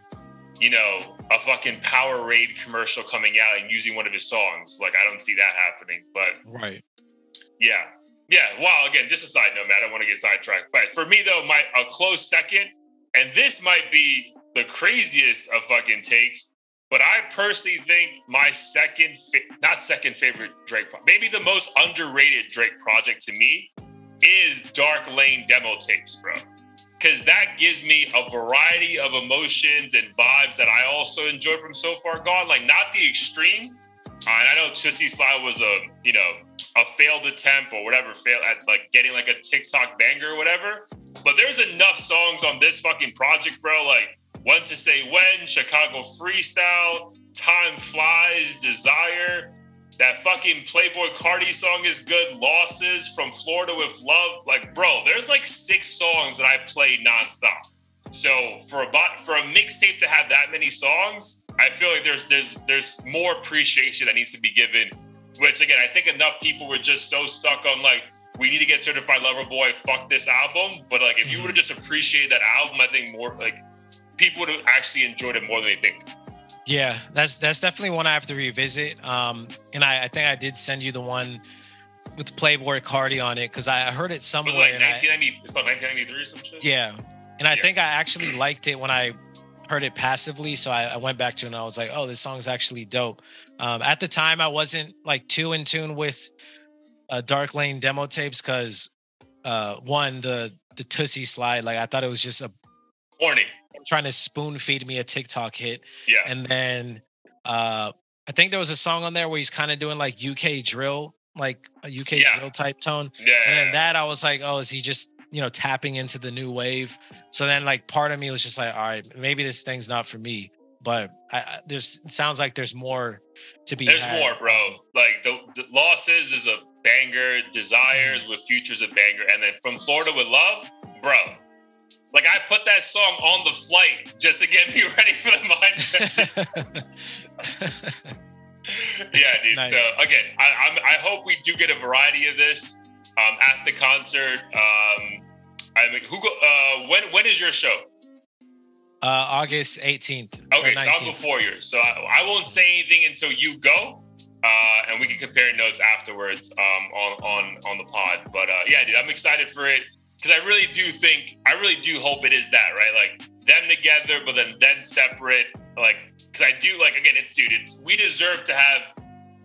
you know, a fucking Powerade commercial coming out and using one of his songs. Like, I don't see that happening. But Right. yeah. Yeah. Wow. Again, just a side note, man. I don't want to get sidetracked. But for me, though, my a close second, and this might be the craziest of fucking takes, but I personally think my second, fa- not second favorite Drake, pro- maybe the most underrated Drake project to me is Dark Lane demo tapes, bro. Because that gives me a variety of emotions and vibes that I also enjoy from So Far Gone. Like, not the extreme. Uh, and I know Toosie Slide was a, you know, a failed attempt or whatever, fail at like getting like a TikTok banger or whatever. But there's enough songs on this fucking project, bro. Like When to Say When, Chicago Freestyle, Time Flies, Desire. That fucking Playboi Carti song is good. Losses from Florida with Love. Like, bro, there's like six songs that I play nonstop. So for a bot, for a mixtape to have that many songs, I feel like there's there's there's more appreciation that needs to be given. Which again, I think enough people were just so stuck on like we need to get certified lover boy. Fuck this album. But like if you mm-hmm. would have just appreciated that album, I think more like people would have actually enjoyed it more than they think. Yeah, that's that's definitely one I have to revisit. Um, and I, I think I did send you the one with Playboi Carti on it because I heard it It somewhere. was like and I- 1990. It's called 1993 or some shit. yeah, and I Yeah. think I actually liked it when I heard it passively. So I, I went back to it and I was like, oh, this song's actually dope. Um, at the time, I wasn't like too in tune with uh, Dark Lane demo tapes because uh, one the the Toosie slide, like I thought it was just a Corny. Trying to spoon feed me a TikTok hit. Yeah. and then uh I think there was a song on there where he's kind of doing like UK drill, like a UK Yeah. drill type tone. yeah. And then that I was like, oh, is he just you know tapping into the new wave? So then like part of me was just like, all right, maybe this thing's not for me. But I, I there's it sounds like there's more to be. There's had. more, bro. Like the, the losses is a banger. Mm-hmm. Desires with futures a banger, and then from Florida with love, bro. Like I put that song on the flight just to get me ready for the mindset. yeah, dude. Nice. So again, I, I'm, I hope we do get a variety of this um, at the concert. Um, I mean, who go? Uh, when when is your show? uh, August 18th. Okay, so I'm 19th. before you. So I, I won't say anything until you go, uh, and we can compare notes afterwards um, on on on the pod. But uh, yeah, dude, I'm excited for it because I really do think I really do hope it is that right, like them together, but then then separate, like because I do like again, it's dude, it's we deserve to have.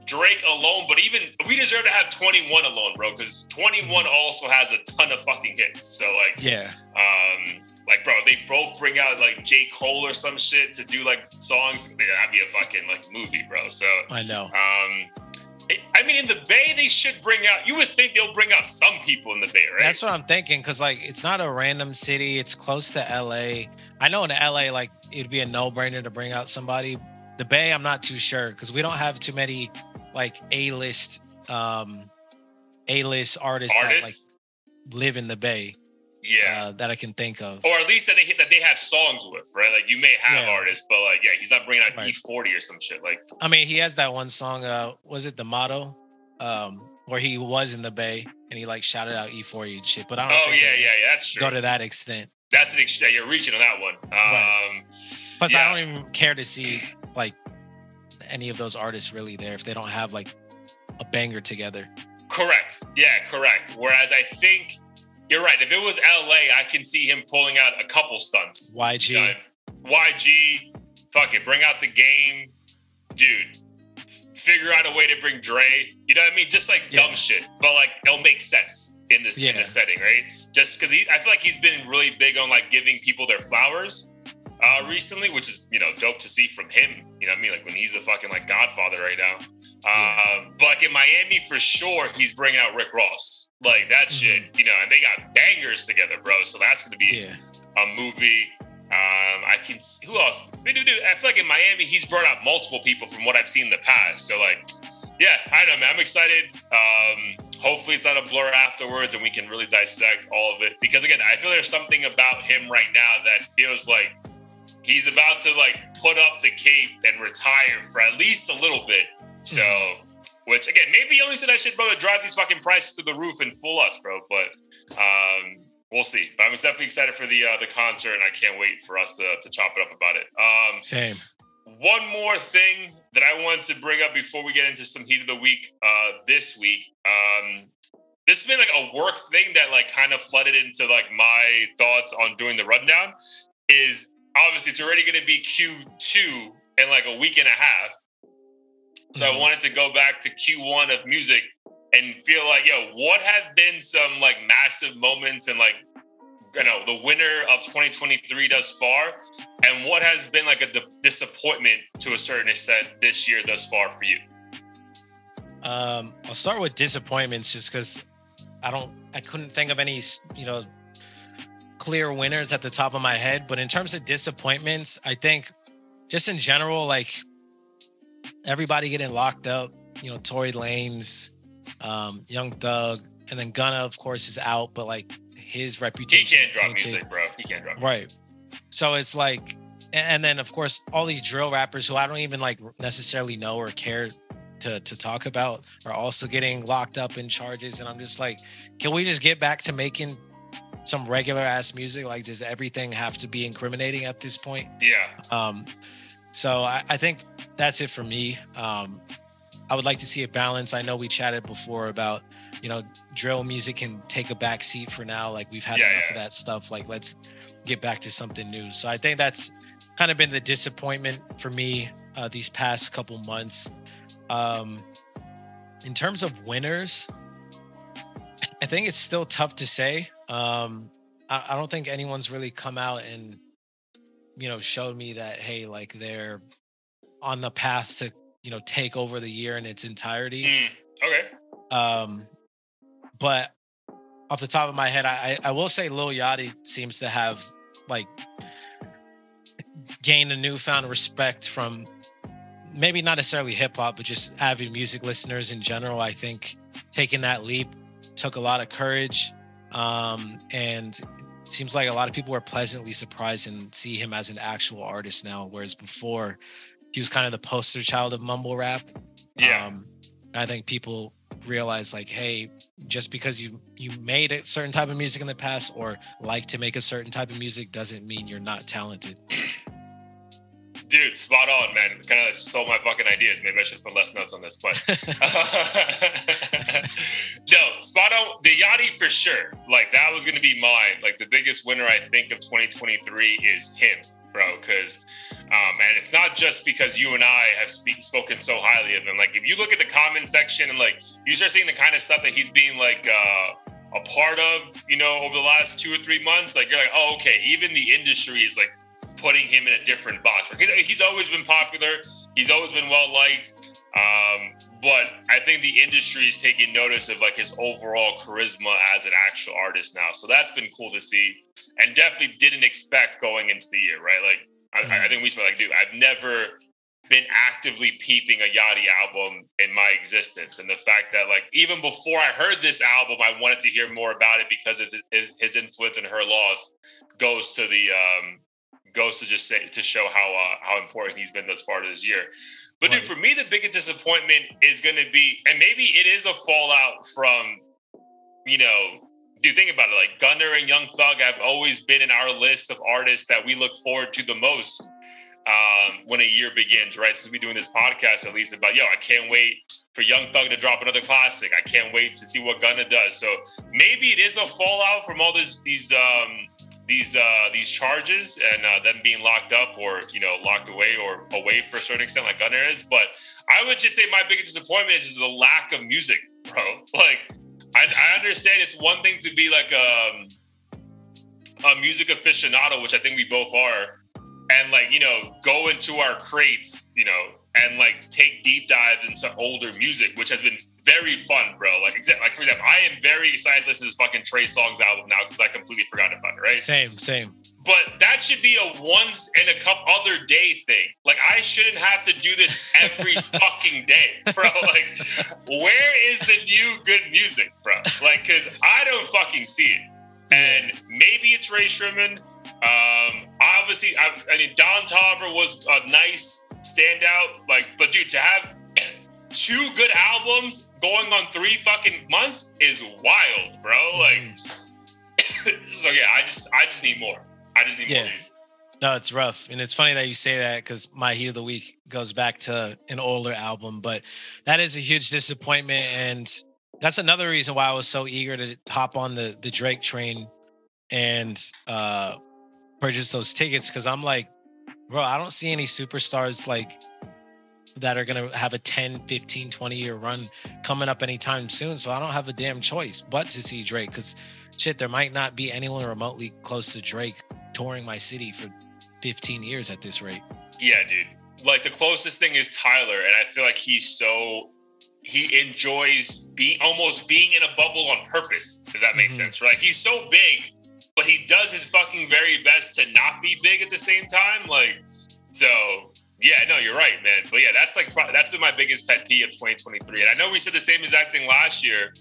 Drake alone, but even we deserve to have 21 alone, bro, because 21 also has a ton of fucking hits. So like, Yeah, um, like, bro, they both bring out like J. Cole or some shit to do like songs. That'd be a fucking like movie, bro. So, I know. um, I- mean, in the Bay, they should bring out. You would think they'll bring out some people in the Bay, right? That's what I'm thinking because like it's not a random city. It's close to LA. I know in LA like it'd be a no brainer to bring out somebody. The Bay, I'm not too sure because we don't have too many like A list um A list artists, Artists? that like live in the Bay. Yeah. uh, that I can think of. or at least that they that they have songs with, right? Like you may have Yeah. artists, but like yeah, he's not bringing out Right. E40 or some shit. Like I mean, he has that one song. Uh, was it the motto? Um, where he was in the Bay and he like shouted out E40 and shit. But I don't. oh yeah, yeah, yeah, that's true. Go to that extent. that's an ex- yeah, you're reaching on that one. Um, Right. Plus, yeah. I don't even care to see like any of those artists really there if they don't have like a banger together. Correct. Yeah, correct. Whereas I think you're right. If it was LA, I can see him pulling out a couple stunts. YG. Uh, YG, fuck it, bring out the game, dude. Figure out a way to bring Dre. You know what I mean? Just like Yeah. dumb shit, but like it'll make sense in this in this setting, right? Just because he, I feel like he's been really big on like giving people their flowers uh recently, which is you know dope to see from him. You know what I mean? Like when he's the fucking like Godfather right now. Uh, but like in Miami, for sure, he's bringing out Rick Ross. Like that shit, you know, and they got bangers together, bro. So that's gonna be Yeah. a movie. Um, I can see who else? I feel like in Miami, he's brought out multiple people from what I've seen in the past. So like, yeah, I know, man. I'm excited. Um, hopefully, it's not a blur afterwards, and we can really dissect all of it. Because again, I feel there's something about him right now that feels like he's about to like put up the cape and retire for at least a little bit. So, which again, maybe he only said that shit, bro, to drive these fucking prices to the roof and fool us, bro. But um, we'll see. But I'm definitely excited for the uh, the concert, and I can't wait for us to, to chop it up about it. Um, Same. one more thing that I wanted to bring up before we get into some heat of the week uh, this week. Um, this has been like a work thing that like kind of flooded into like my thoughts on doing the rundown. Is obviously it's already going to be Q2 in like a week and a half. So I Mhm. wanted to go back to Q1 of music and feel like, yo, what have been some like massive moments and like, you know, the winner of 2023 thus far, and what has been like a di- disappointment to a certain extent this year thus far for you? Um, I'll start with disappointments just because I don't, I couldn't think of any, you know, clear winners at the top of my head. But in terms of disappointments, I think just in general, like everybody getting locked up, you know, Tory Lanez, um, Young Thug, and then Gunna, of course, is out, but like his He reputation can't drop tainted. music, bro. He can't drop. Right. So it's like, and then of course all these drill rappers who I don't even like necessarily know or care to to talk about are also getting locked up in charges. And I'm just like, can we just get back to making some regular ass music? Like, does everything have to be incriminating at this point? Yeah, Um, so I, I think that's it for me. Um, I would like to see a balance. I know we chatted before about, you know, drill music can take a back seat for now. Like we've had Yeah, enough yeah. of that stuff. Like let's get back to something new. So I think that's kind of been the disappointment for me uh, these past couple months. Um, in terms of winners, I think it's still tough to say. Um, I, I don't think anyone's really come out and you know showed me that hey, like they're on the path to you know take over the year in its entirety. Mm, okay. Um, but off the top of my head, I I will say Lil Yachty seems to have like gained a newfound respect from maybe not necessarily hip hop, but just avid music listeners in general. I think taking that leap took a lot of courage, um, and seems like a lot of people were pleasantly surprised and see him as an actual artist now, whereas before he was kind of the poster child of mumble rap. Yeah. Um, and I think people realize like, hey, just because you you made a certain type of music in the past or like to make a certain type of music doesn't mean you're not talented. Dude, spot on, man. Kind of stole my fucking ideas. Maybe I should put less notes on this, but no, spot on. The Yachty for sure. Like that was gonna be mine. Like the biggest winner I think of 2023 is him, bro. Because, um, and it's not just because you and I have speak, spoken so highly of him. Like if you look at the comment section and like you start seeing the kind of stuff that he's being like. uh a part of, you know, over the last two or three months, like you're like, oh, okay, even the industry is like putting him in a different box. He's always been popular, he's always been well liked. Um, but I think the industry is taking notice of like his overall charisma as an actual artist now. So that's been cool to see, and definitely didn't expect going into the year, right? Like I, I think we spoke like, dude, I've never been actively peeping a Yachty album in my existence, and the fact that like even before I heard this album, I wanted to hear more about it because of his, his influence and her loss goes to the um, goes to just say to show how uh, how important he's been thus far this year. But right. dude, for me, the biggest disappointment is going to be, and maybe it is a fallout from, you know, dude, think about it. Like Gunna and Young Thug have always been in our list of artists that we look forward to the most um, when a year begins, right? Since we're doing this podcast, at least about, yo, I can't wait for Young Thug to drop another classic. I can't wait to see what Gunna does. So maybe it is a fallout from all this, these, um, these uh, these charges and uh, them being locked up or you know locked away or away for a certain extent, like Gunna is. But I would just say my biggest disappointment is just the lack of music, bro. Like I, I understand it's one thing to be like um, a music aficionado, which I think we both are, and like you know go into our crates, you know, and like take deep dives into older music, which has been very fun, bro. Like, exa- like for example, I am very excited to listen to this fucking Trey Songz album now because I completely forgot about it. Right? Same, same. But that should be a once in a couple other day thing. Like I shouldn't have to do this every fucking day, bro. Like, where is the new good music, bro? Like, cause I don't fucking see it. And maybe it's Rae Sremmurd. Um, obviously, I, I mean, Don Toliver was a nice standout. Like, but dude, to have two good albums going on three fucking months is wild, bro. Like, mm. so yeah, I just I just need more. I just need yeah. more. No, it's rough, and it's funny that you say that because my heat of the week goes back to an older album, but that is a huge disappointment, and that's another reason why I was so eager to hop on the the Drake train and uh purchase those tickets because I'm like, bro, I don't see any superstars like that are going to have a 10, 15, 20 year run coming up anytime soon. So I don't have a damn choice but to see Drake because shit, there might not be anyone remotely close to Drake touring my city for 15 years at this rate. Yeah, dude. Like the closest thing is Tyler. And I feel like he's so, he enjoys being almost being in a bubble on purpose, if that makes mm-hmm. sense, right? He's so big, but he does his fucking very best to not be big at the same time. Like, so yeah, no, you're right, man. But yeah, that's like that's been my biggest pet peeve of 2023. And I know we said the same exact thing last year,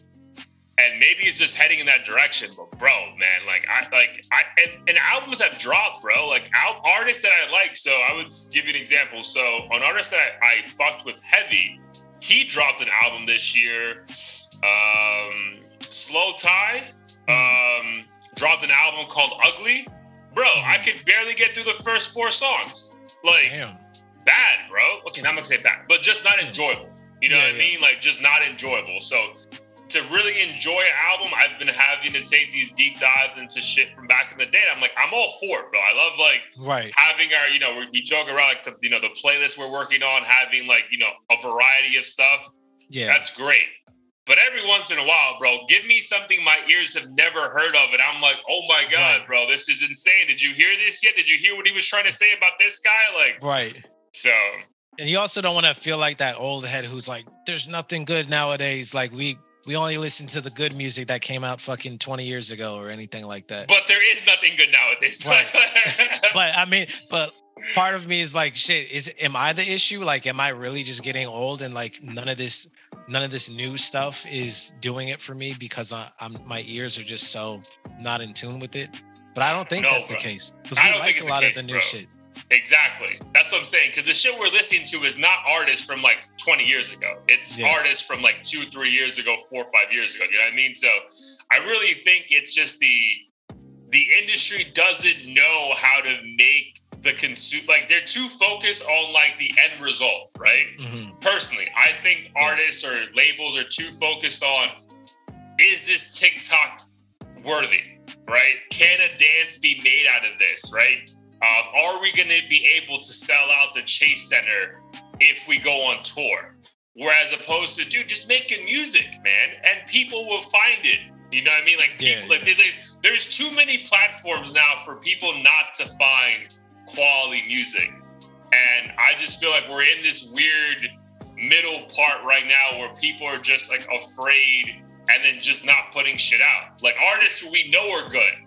and maybe it's just heading in that direction. But bro, man, like I like I and, and albums have dropped, bro. Like out, artists that I like. So I would give you an example. So an artist that I, I fucked with heavy, he dropped an album this year. Um, slowthai um, dropped an album called Ugly. Bro, I could barely get through the first four songs. Like. Damn bad, bro. Okay, I'm gonna say bad, but just not enjoyable. You know yeah, what I mean? Like just not enjoyable. So to really enjoy an album, I've been having to take these deep dives into shit from back in the day. I'm like, I'm all for it, bro. I love like right. having our, you know, we joke around like the, you know, the playlist we're working on, having like, you know, a variety of stuff. Yeah. That's great. But every once in a while, bro, give me something my ears have never heard of. And I'm like, oh my God, right. bro, this is insane. Did you hear this yet? Did you hear what he was trying to say about this guy? Like, right. So and you also don't want to feel like that old head who's like, there's nothing good nowadays. Like we we only listen to the good music that came out fucking 20 years ago or anything like that. But there is nothing good nowadays. Right. but I mean, but part of me is like, shit, is am I the issue? Like, am I really just getting old and like none of this none of this new stuff is doing it for me because I, am my ears are just so not in tune with it. But I don't think no, that's bro. the case because we like a lot case, of the new bro. shit. Exactly. That's what I'm saying. Because the shit we're listening to is not artists from like 20 years ago. It's yeah. artists from like two, three years ago, four, five years ago. You know what I mean? So I really think it's just the the industry doesn't know how to make the consume like they're too focused on like the end result, right? Mm-hmm. Personally, I think artists or labels are too focused on is this TikTok worthy, right? Can a dance be made out of this, right? Um, are we going to be able to sell out the Chase Center if we go on tour? Whereas opposed to, dude, just making music, man, and people will find it. You know what I mean? Like people, yeah, like there's, there's too many platforms now for people not to find quality music, and I just feel like we're in this weird middle part right now where people are just like afraid and then just not putting shit out. Like artists who we know are good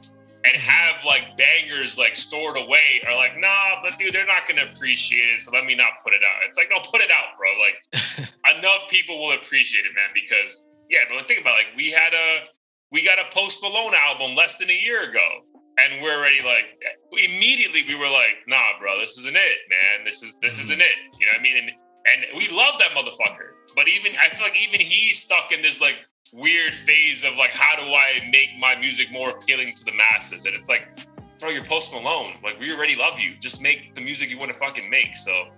and have like bangers like stored away are like, nah, but dude, they're not gonna appreciate it. So let me not put it out. It's like, no, put it out, bro. Like enough people will appreciate it, man. Because yeah, but think about it, like we had a we got a Post Malone album less than a year ago. And we're already like immediately we were like, nah, bro, this isn't it, man. This is this mm-hmm. isn't it. You know what I mean? And and we love that motherfucker. But even I feel like even he's stuck in this like weird phase of like, how do I make my music more appealing to the masses? And it's like, bro, you're Post Malone. Like, we already love you. Just make the music you want to fucking make. So,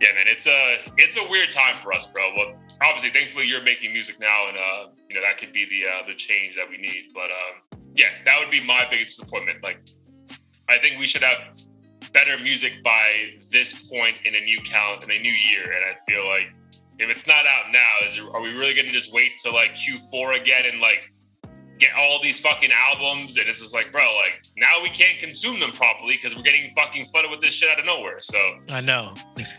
yeah, man, it's a it's a weird time for us, bro. But obviously, thankfully, you're making music now, and uh, you know that could be the uh, the change that we need. But um, yeah, that would be my biggest disappointment. Like, I think we should have better music by this point in a new count in a new year, and I feel like if it's not out now, is are we really gonna just wait till like Q4 again and like get all these fucking albums? And it's just like, bro, like now we can't consume them properly because we're getting fucking flooded with this shit out of nowhere. So I know.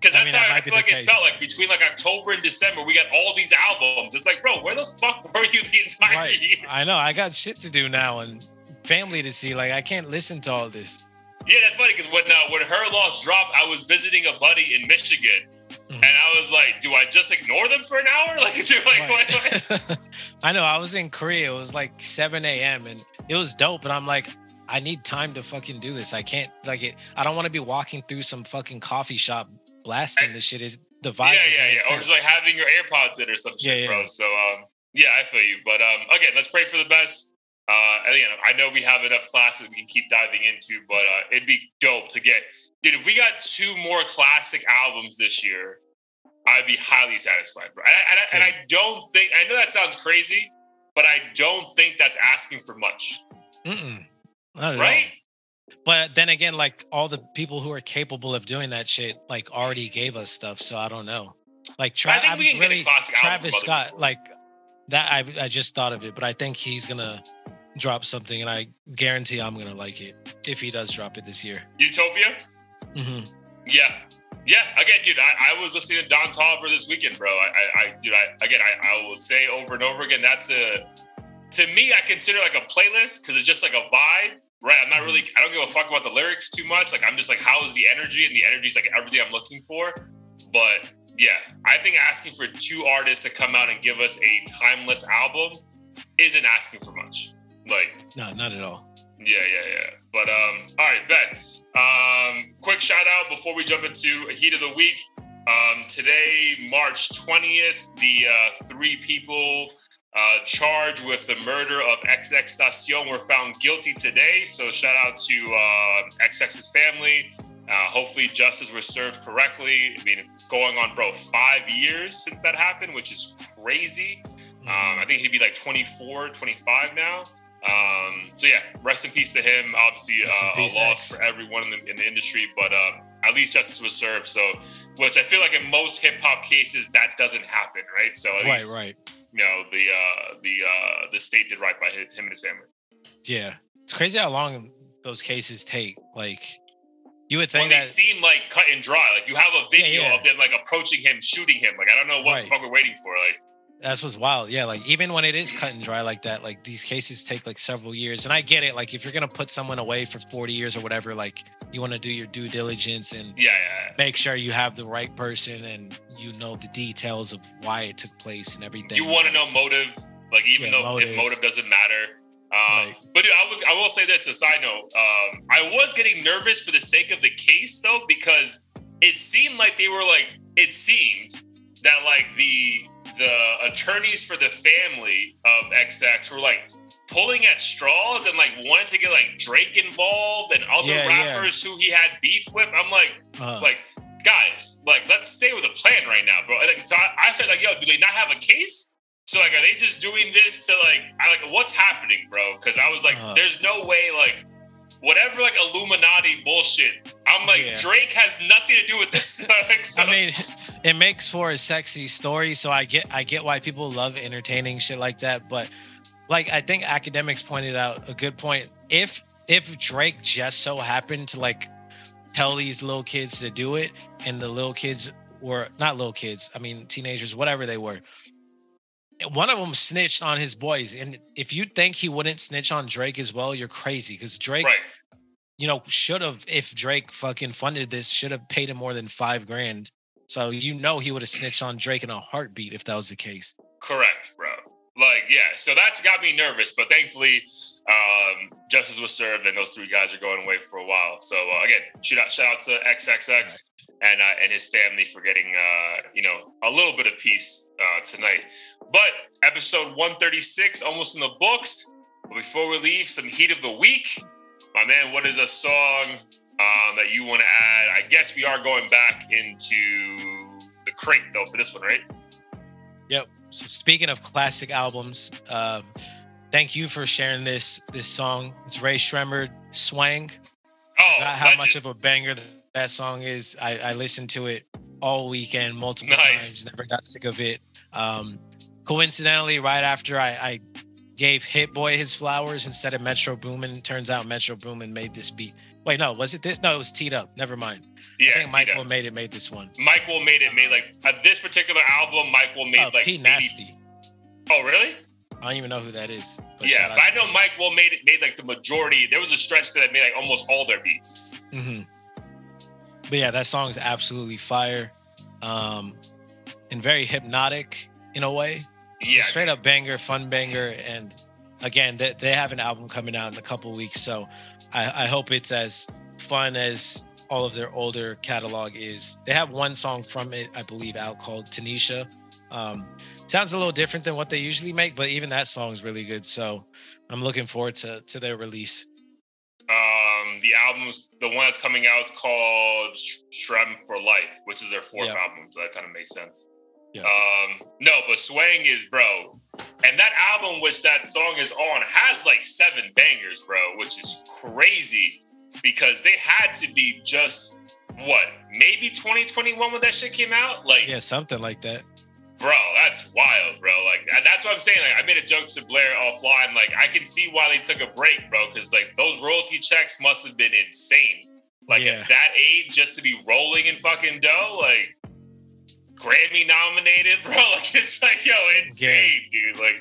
Because that's I mean, how I feel like it felt like between like October and December, we got all these albums. It's like, bro, where the fuck were you the entire right. year? I know. I got shit to do now and family to see. Like, I can't listen to all this. Yeah, that's funny because when uh, when her loss dropped, I was visiting a buddy in Michigan, Mm-hmm. And I was like, do I just ignore them for an hour? Like, do like, what, I know. I was in Korea. It was like 7 a.m. and it was dope. And I'm like, I need time to fucking do this. I can't like it. I don't want to be walking through some fucking coffee shop blasting this shit. It, the vibe. Yeah, yeah, yeah. Sense. Or just like having your AirPods in or some shit, yeah, yeah. bro. So, um, yeah, I feel you. But um, again, let's pray for the best. Uh, again, I know we have enough classes we can keep diving into, but uh, it'd be dope to get dude, if we got two more classic albums this year, I'd be highly satisfied, bro. And, and, and I don't think I know that sounds crazy, but I don't think that's asking for much. Mm-mm. right? But then again, like all the people who are capable of doing that shit, like already gave us stuff. So I don't know. Like Tra- I think we can really, get a classic Travis Scott, like that. I I just thought of it, but I think he's gonna drop something, and I guarantee I'm gonna like it if he does drop it this year. Utopia. Mm-hmm. Yeah, yeah. Again, dude, I, I was listening to Don Toliver this weekend, bro. I, I, I dude, I again, I, I will say over and over again, that's a to me, I consider like a playlist because it's just like a vibe, right? I'm not really, I don't give a fuck about the lyrics too much. Like, I'm just like, how is the energy? And the energy is like everything I'm looking for. But yeah, I think asking for two artists to come out and give us a timeless album isn't asking for much. Like, no, not at all. Yeah, yeah, yeah. But um, all right, bet. Um, quick shout out before we jump into Heat of the Week. Um, today, March 20th, the uh, three people uh, charged with the murder of XXXTentacion were found guilty today. So shout out to uh, XX's family. Uh, hopefully justice was served correctly. I mean, it's going on, bro, five years since that happened, which is crazy. Um, I think he'd be like 24, 25 now. Um, so yeah, rest in peace to him. Obviously, uh, peace, a loss X. for everyone in the, in the industry, but um, at least justice was served. So, which I feel like in most hip hop cases that doesn't happen, right? So at right, least, right. You know, the uh, the uh, the state did right by him and his family. Yeah, it's crazy how long those cases take. Like, you would think well, they that... seem like cut and dry. Like you have a video yeah, yeah. of them like approaching him, shooting him. Like I don't know what right. the fuck we're waiting for. Like that's what's wild. Yeah, like even when it is cut and dry like that, like these cases take like several years. And I get it. Like if you're gonna put someone away for 40 years or whatever, like you want to do your due diligence and yeah, yeah, make sure you have the right person and you know the details of why it took place and everything. You want to know motive, like even yeah, though motive. if motive doesn't matter. Um, right. But dude, I was I will say this. A side note, um, I was getting nervous for the sake of the case though because it seemed like they were like it seemed that like the the attorneys for the family of XX were like pulling at straws and like wanted to get like Drake involved and other yeah, rappers yeah. who he had beef with. I'm like, uh. like guys, like let's stay with the plan right now, bro. Like, so I, I said, like, yo, do they not have a case? So like, are they just doing this to like, I like, what's happening, bro? Because I was like, uh. there's no way, like, whatever like Illuminati bullshit. I'm like, yeah. Drake has nothing to do with this. so. I mean, it makes for a sexy story, so I get I get why people love entertaining shit like that. But like I think Akademiks pointed out a good point. If if Drake just so happened to like tell these little kids to do it, and the little kids were not little kids, I mean teenagers, whatever they were, one of them snitched on his boys. And if you think he wouldn't snitch on Drake as well, you're crazy because Drake, Right. You know, should have, if Drake fucking funded this, should have paid him more than five grand. So you know he would have snitched on Drake in a heartbeat if that was the case. Correct, bro. Like, yeah. So that's got me nervous, but thankfully, um, justice was served, and those three guys are going away for a while. So uh, again, shout out, shout out to XXX and uh, and his family for getting uh, you know a little bit of peace uh, tonight. But episode one thirty six, almost in the books. But before we leave, some heat of the week, my man. What is a song um, that you want to add? I guess we are going back into the crate though for this one, right? Yep. So speaking of classic albums, um, thank you for sharing this this song. It's Rae Sremmurd, Swang. Oh, Forgot how legend. much of a banger that song is. I, I listened to it all weekend, multiple Nice. times. Never got sick of it. Um, coincidentally, right after I, I gave Hit Boy his flowers instead of Metro Boomin, turns out Metro Boomin made this beat. Wait, no, was it this? No, it was Teed Up. Never mind. yeah, I think. Mike Will made it. Made this one. Mike Will made it made like uh, this particular album. Mike Will made Oh, like P 80 Nasty. Oh, really? I don't even know who that is. but yeah, but I know. Mike Will made it made like the majority. There was a stretch that made like almost all their beats. hmm But yeah, that song is absolutely fire, um, and very hypnotic in a way. Yeah, straight up banger, fun banger, and again, they, they have an album coming out in a couple weeks, so I, I hope it's as fun as all of their older catalog is. They have one song from it, I believe, out called Tanisha. Um, sounds a little different than what they usually make, but even that song is really good. So I'm looking forward to to their release. Um, the album's the one that's coming out is called Sh- Sremm for Life, which is their fourth Yeah. album. So that kind of makes sense. Yeah. Um, no, but Swang is bro, and that album which that song is on has like seven bangers, bro, which is crazy because they had to be just what maybe 2021 when that shit came out. Like, Yeah, something like that. bro, that's wild, bro. Like that's what I'm saying. Like I made a joke to Blair offline. Like I can see why they took a break, bro, because like those royalty checks must have been insane. Like Yeah. at that age, just to be rolling in fucking dough, like Grammy nominated, bro. Like it's like yo, insane, dude. Like.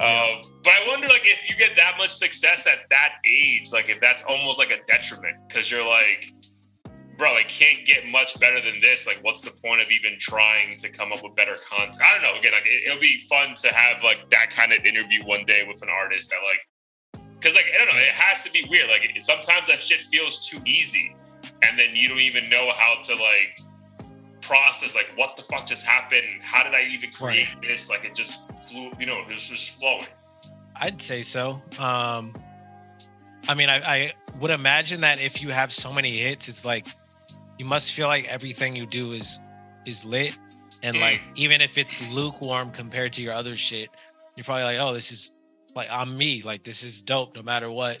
Yeah. Um, but I wonder, like, if you get that much success at that age, like, if that's almost like a detriment, because you're like, bro, I can't get much better than this. Like, what's the point of even trying to come up with better content? I don't know. Again, like, it, it'll be fun to have like that kind of interview one day with an artist that like, because like I don't know, it has to be weird. Like, it, sometimes that shit feels too easy, and then you don't even know how to like process like what the fuck just happened. How did I even create this? Like, it just flew. You know, it was just flowing. I'd say so. Um, I mean, I, I would imagine that if you have so many hits, it's like you must feel like everything you do is is lit, and Mm. like even if it's lukewarm compared to your other shit, you're probably like, oh, this is like I'm me. Like this is dope, no matter what.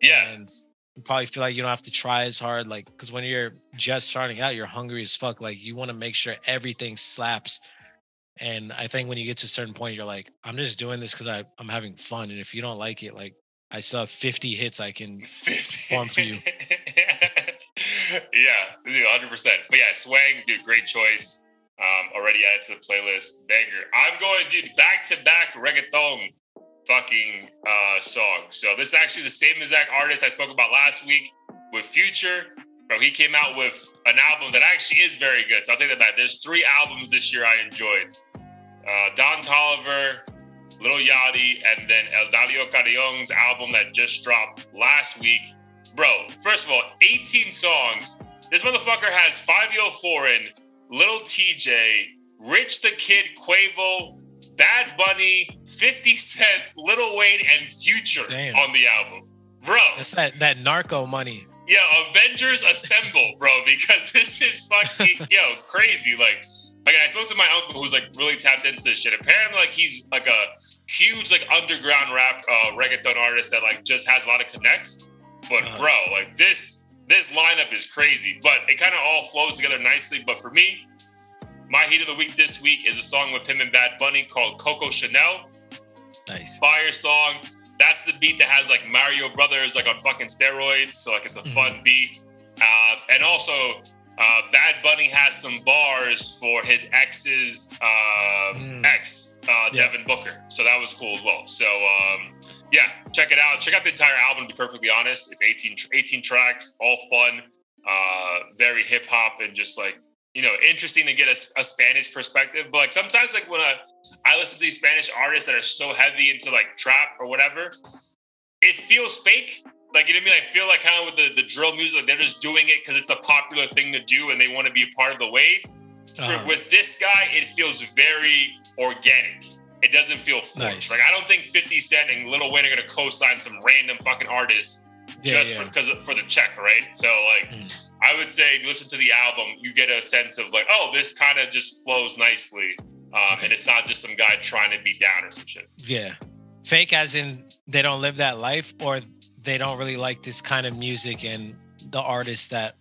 Yeah. and you probably feel like you don't have to try as hard, like because when you're just starting out, you're hungry as fuck. Like you want to make sure everything slaps. And I think when you get to a certain point, you're like, I'm just doing this because I'm having fun. And if you don't like it, like I still have 50 hits I can Perform for you. yeah, dude, 100%. But yeah, Swang, dude, great choice. Um, already added to the playlist. Banger. I'm going, dude, back to back reggaeton fucking uh, song. So this is actually the same exact artist I spoke about last week with Future. Bro, he came out with an album that actually is very good. So I'll take that back. There's three albums this year I enjoyed. Uh, Don Toliver, Little Yachty, and then Eladio Carrión's album that just dropped last week. Bro, first of all, 18 songs. This motherfucker has Fivio Foreign, Little TJ, Rich the Kid Quavo, Bad Bunny, 50 Cent, Little Wayne, and Future Damn. on the album. Bro, That's that that narco money. Yeah, Avengers Assemble, bro, because this is fucking yo crazy. Like, like I spoke to my uncle who's like really tapped into this shit. Apparently, like he's like a huge like underground rap uh, reggaeton artist that like just has a lot of connects. But Uh-huh. bro, like this this lineup is crazy. But it kind of all flows together nicely. But for me, my heat of the week this week is a song with him and Bad Bunny called Coco Chanel Nice. fire song. That's the beat that has like Mario Brothers like on fucking steroids. So like it's a fun beat. Uh, and also Uh, Bad Bunny has some bars for his ex's uh, Mm. ex, uh, Yeah. Devin Booker. So that was cool as well. So um, yeah, check it out. Check out the entire album. To be perfectly honest, it's 18, 18 tracks, all fun, uh, very hip hop, and just like you know, interesting to get a, a Spanish perspective. But like sometimes, like when I, I listen to these Spanish artists that are so heavy into like trap or whatever, it feels fake. Like you know what I mean? I feel like kind of with the, the drill music, like they're just doing it because it's a popular thing to do and they want to be a part of the wave. For, Uh-huh. With this guy, it feels very organic. It doesn't feel forced. Nice. Like I don't think 50 Cent and Lil Wayne are gonna co-sign some random fucking artist Yeah, just yeah. for because for the check, right? So like, Mm. I would say listen to the album. You get a sense of like, oh, this kind of just flows nicely, um, and it's not just some guy trying to be down or some shit. Yeah. Fake as in they don't live that life or they don't really like this kind of music and the artists that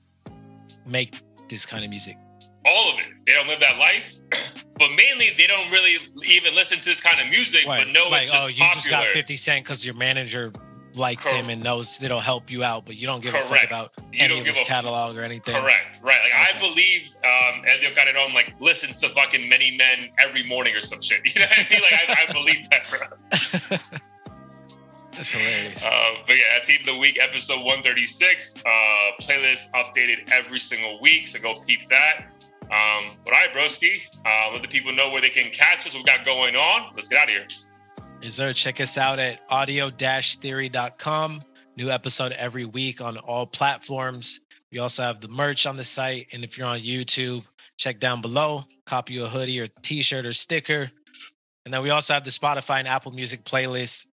make this kind of music. All of it. They don't live that life, but mainly they don't really even listen to this kind of music, Right. but no, like, it's just oh, you popular. just got 50 Cent because your manager liked Cor- him and knows it'll help you out, but you don't give a fuck about You any don't of give his a catalog or anything. Correct. Right. Like I believe um Eladio Carrión like listens to fucking many men every morning or some shit. You know what I mean? Like I, I believe that, bro. That's hilarious. Uh, but yeah, that's Heat of the Week, episode 136. Uh, playlist updated every single week, so go peep that. Um, but all right, broski, uh, let the people know where they can catch us, what we got going on. Let's get out of here. Is there check us out at audio-theory.com. New episode every week on all platforms. We also have the merch on the site. And if you're on YouTube, check down below, copy a hoodie or t-shirt or sticker. And then we also have the Spotify and Apple Music playlist.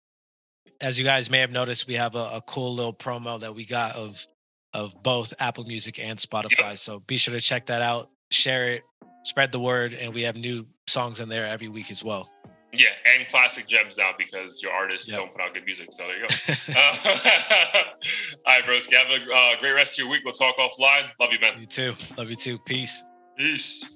As you guys may have noticed, we have a, a cool little promo that we got of of both Apple Music and Spotify. So be sure to check that out, share it, spread the word, and we have new songs in there every week as well. Yeah, and classic gems now because your artists Yep. don't put out good music. So there you go. uh, all right, broski, have a uh, great rest of your week. We'll talk offline. Love you, man. you too. Love you too. Peace. Peace.